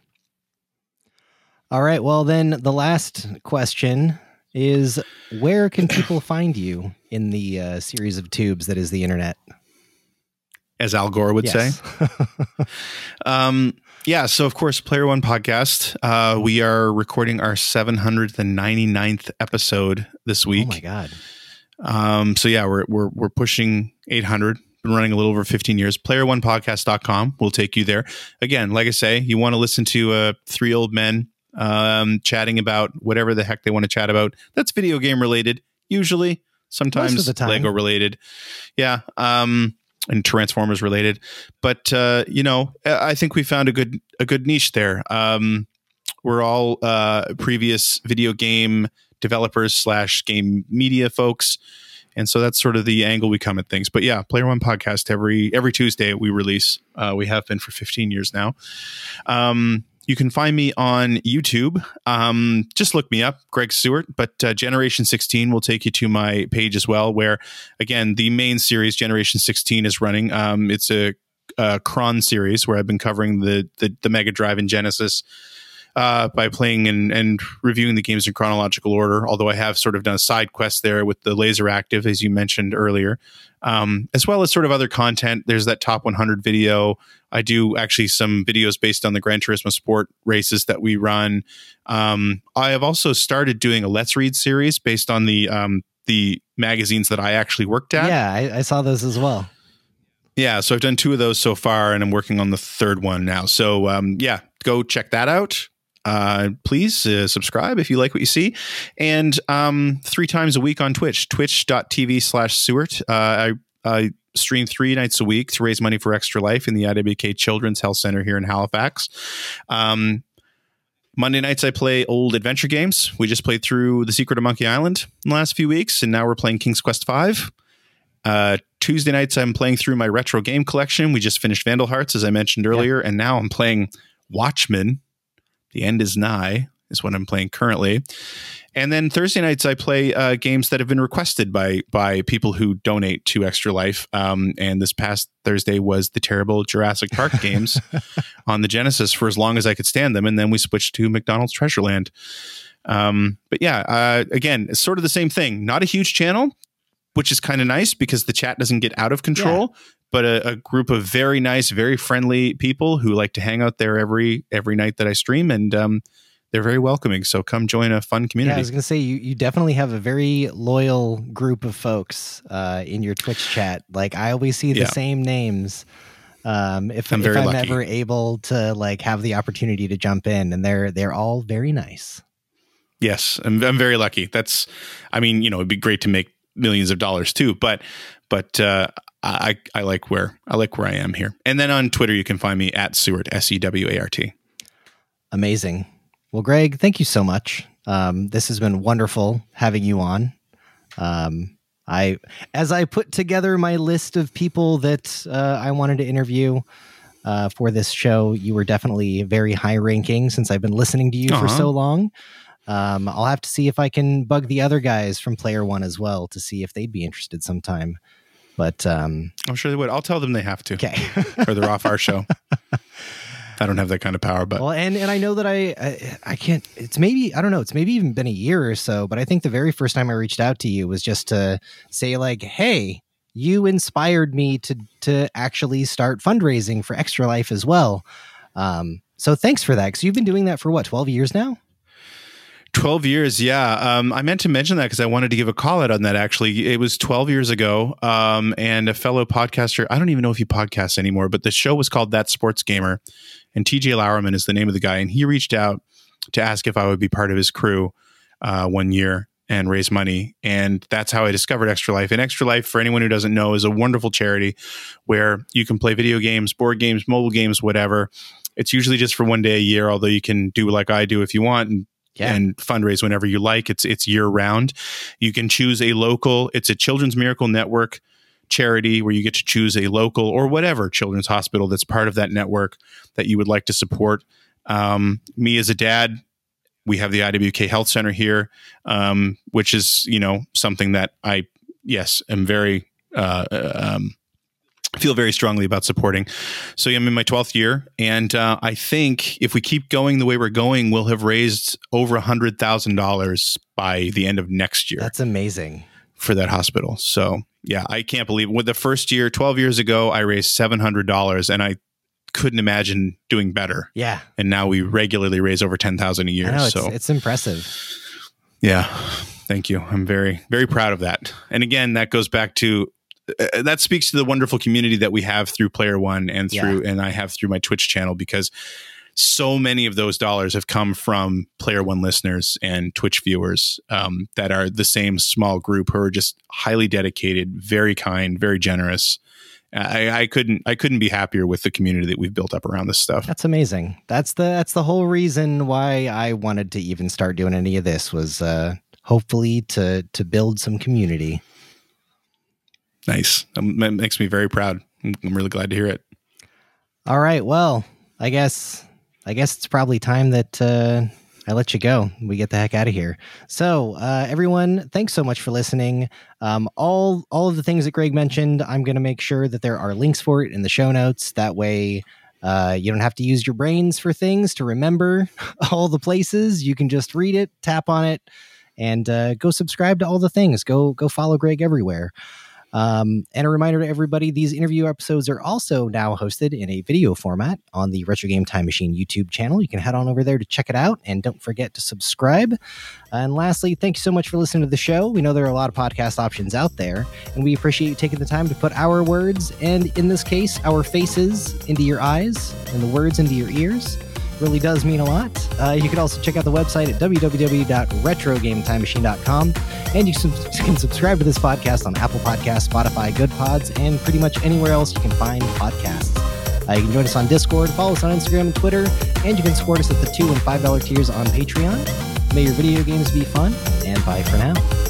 All right. Well, then the last question is: Where can people find you in the uh, series of tubes that is the internet? as Al Gore would yes. say. um, yeah, so of course, Player One podcast. Uh, we are recording our 799th episode this week. Oh my god! Um, so yeah, we're we're we're pushing 800. Been running a little over 15 years. Player1podcast.com will take you there. Again, like I say, you want to listen to uh, three old men um, chatting about whatever the heck they want to chat about. That's video game related, usually. Sometimes Lego related. Yeah. Um, and Transformers related. But uh, you know, I think we found a good a good niche there. Um, we're all uh, previous video game developers slash game media folks, and so that's sort of the angle we come at things. But yeah, Player One podcast every every Tuesday we release. Uh, we have been for 15 years now. Um, you can find me on YouTube. Um, just look me up, Greg Sewart. But uh, Generation 16 will take you to my page as well, where again the main series Generation 16 is running. Um, it's a, a Cron series where I've been covering the the, the Mega Drive and Genesis uh, by playing and, and reviewing the games in chronological order. Although I have sort of done a side quest there with the LaserActive, as you mentioned earlier, um, as well as sort of other content. There's that top 100 video. I do actually some videos based on the Gran Turismo Sport races that we run. Um, I have also started doing a Let's Read series based on the um, the magazines that I actually worked at. Yeah, I, I saw those as well. Yeah, so I've done two of those so far, and I'm working on the third one now. So um, yeah, go check that out. Uh, please uh, subscribe if you like what you see. And um, three times a week on Twitch, twitch.tv slash Sewart. Uh, I, I stream three nights a week to raise money for Extra Life in the IWK Children's Health Center here in Halifax. Um, Monday nights, I play old adventure games. We just played through The Secret of Monkey Island in the last few weeks, and now we're playing King's Quest V. Uh, Tuesday nights, I'm playing through my retro game collection. We just finished Vandal Hearts, as I mentioned earlier, yeah. and now I'm playing Watchmen. The End is Nigh is what I'm playing currently. And then Thursday nights, I play uh, games that have been requested by by people who donate to Extra Life. Um, and this past Thursday was the terrible Jurassic Park games on the Genesis for as long as I could stand them. And then we switched to McDonald's Treasureland. Um, but yeah, uh, again, it's sort of the same thing. Not a huge channel, which is kind of nice because the chat doesn't get out of control. Yeah. But a, a, group of very nice, very friendly people who like to hang out there every every night that I stream, and um, they're very welcoming. So come join a fun community. Yeah, I was going to say you you definitely have a very loyal group of folks uh, in your Twitch chat. Like I always see the yeah. same names. Um, if I'm, if I'm ever able to like have the opportunity to jump in, and they're they're all very nice. Yes, I'm I'm very lucky. That's, I mean, you know, it'd be great to make millions of dollars too, but but uh, I I like where I like where I am here. And then on Twitter, you can find me at Sewart S E W A R T. Amazing. Well, Greg, thank you so much. Um, this has been wonderful having you on. Um, I, as I put together my list of people that uh, I wanted to interview uh, for this show, you were definitely very high ranking since I've been listening to you uh-huh. for so long. Um, I'll have to see if I can bug the other guys from Player One as well to see if they'd be interested sometime. But um, I'm sure they would. I'll tell them they have to. Okay, or they're off our show. I don't have that kind of power, but well, and and I know that I, I, I can't. It's maybe I don't know. It's maybe even been a year or so, but I think the very first time I reached out to you was just to say like, hey, you inspired me to to actually start fundraising for Extra Life as well. Um, so thanks for that because you've been doing that for what twelve years now. 12 years, yeah. Um, I meant to mention that because I wanted to give a call out on that actually. It was 12 years ago. Um, and a fellow podcaster, I don't even know if he podcasts anymore, but the show was called That Sports Gamer. And TJ Lauerman is the name of the guy. And he reached out to ask if I would be part of his crew uh, one year and raise money. And that's how I discovered Extra Life. And Extra Life, for anyone who doesn't know, is a wonderful charity where you can play video games, board games, mobile games, whatever. It's usually just for one day a year, although you can do like I do if you want and yeah. and fundraise whenever you like. It's it's year round. You can choose a local. It's a Children's Miracle Network charity where you get to choose a local or whatever children's hospital that's part of that network that you would like to support. Um, me as a dad, we have the IWK Health Center here, um, which is you know something that I yes am very uh, um, feel very strongly about supporting. So I'm in my 12th year, and uh, I think if we keep going the way we're going, we'll have raised over a hundred thousand dollars by the end of next year. That's amazing for that hospital. So yeah, I can't believe with the first year, 12 years ago, I raised seven hundred dollars, and I couldn't imagine doing better. Yeah, and now we regularly raise over ten thousand a year. Know, so it's, it's impressive. Yeah. Thank you. I'm very, very proud of that. And again, that goes back to uh, that speaks to the wonderful community that we have through Player One and through yeah. and I have through my Twitch channel because so many of those dollars have come from Player One listeners and Twitch viewers um, that are the same small group who are just highly dedicated, very kind, very generous. I, I, couldn't I couldn't be happier with the community that we've built up around this stuff. That's amazing. That's the that's the whole reason why I wanted to even start doing any of this was uh, hopefully to to build some community. Nice. Um, that makes me very proud. I'm, I'm really glad to hear it. All right. Well, I guess I guess it's probably time that uh, I let you go. We get the heck out of here. So, uh, everyone, thanks so much for listening. Um, all all of the things that Greg mentioned, I'm going to make sure that there are links for it in the show notes. That way, uh, you don't have to use your brains for things to remember all the places. You can just read it, tap on it, and uh, go subscribe to all the things. Go go follow Greg everywhere. Um, and a reminder to everybody these interview episodes are also now hosted in a video format on the Retro Game Time Machine YouTube channel. You can head on over there to check it out and don't forget to subscribe. And lastly, thank you so much for listening to the show. We know there are a lot of podcast options out there, and we appreciate you taking the time to put our words and, in this case, our faces into your eyes and the words into your ears. Really does mean a lot. Uh, you can also check out the website at www.retrogametimemachine.com. And you can subscribe to this podcast on Apple Podcasts, Spotify, Goodpods, and pretty much anywhere else you can find podcasts. Uh, you can join us on Discord, follow us on Instagram and Twitter, and you can support us at the 2 and $5 tiers on Patreon. May your video games be fun, and bye for now.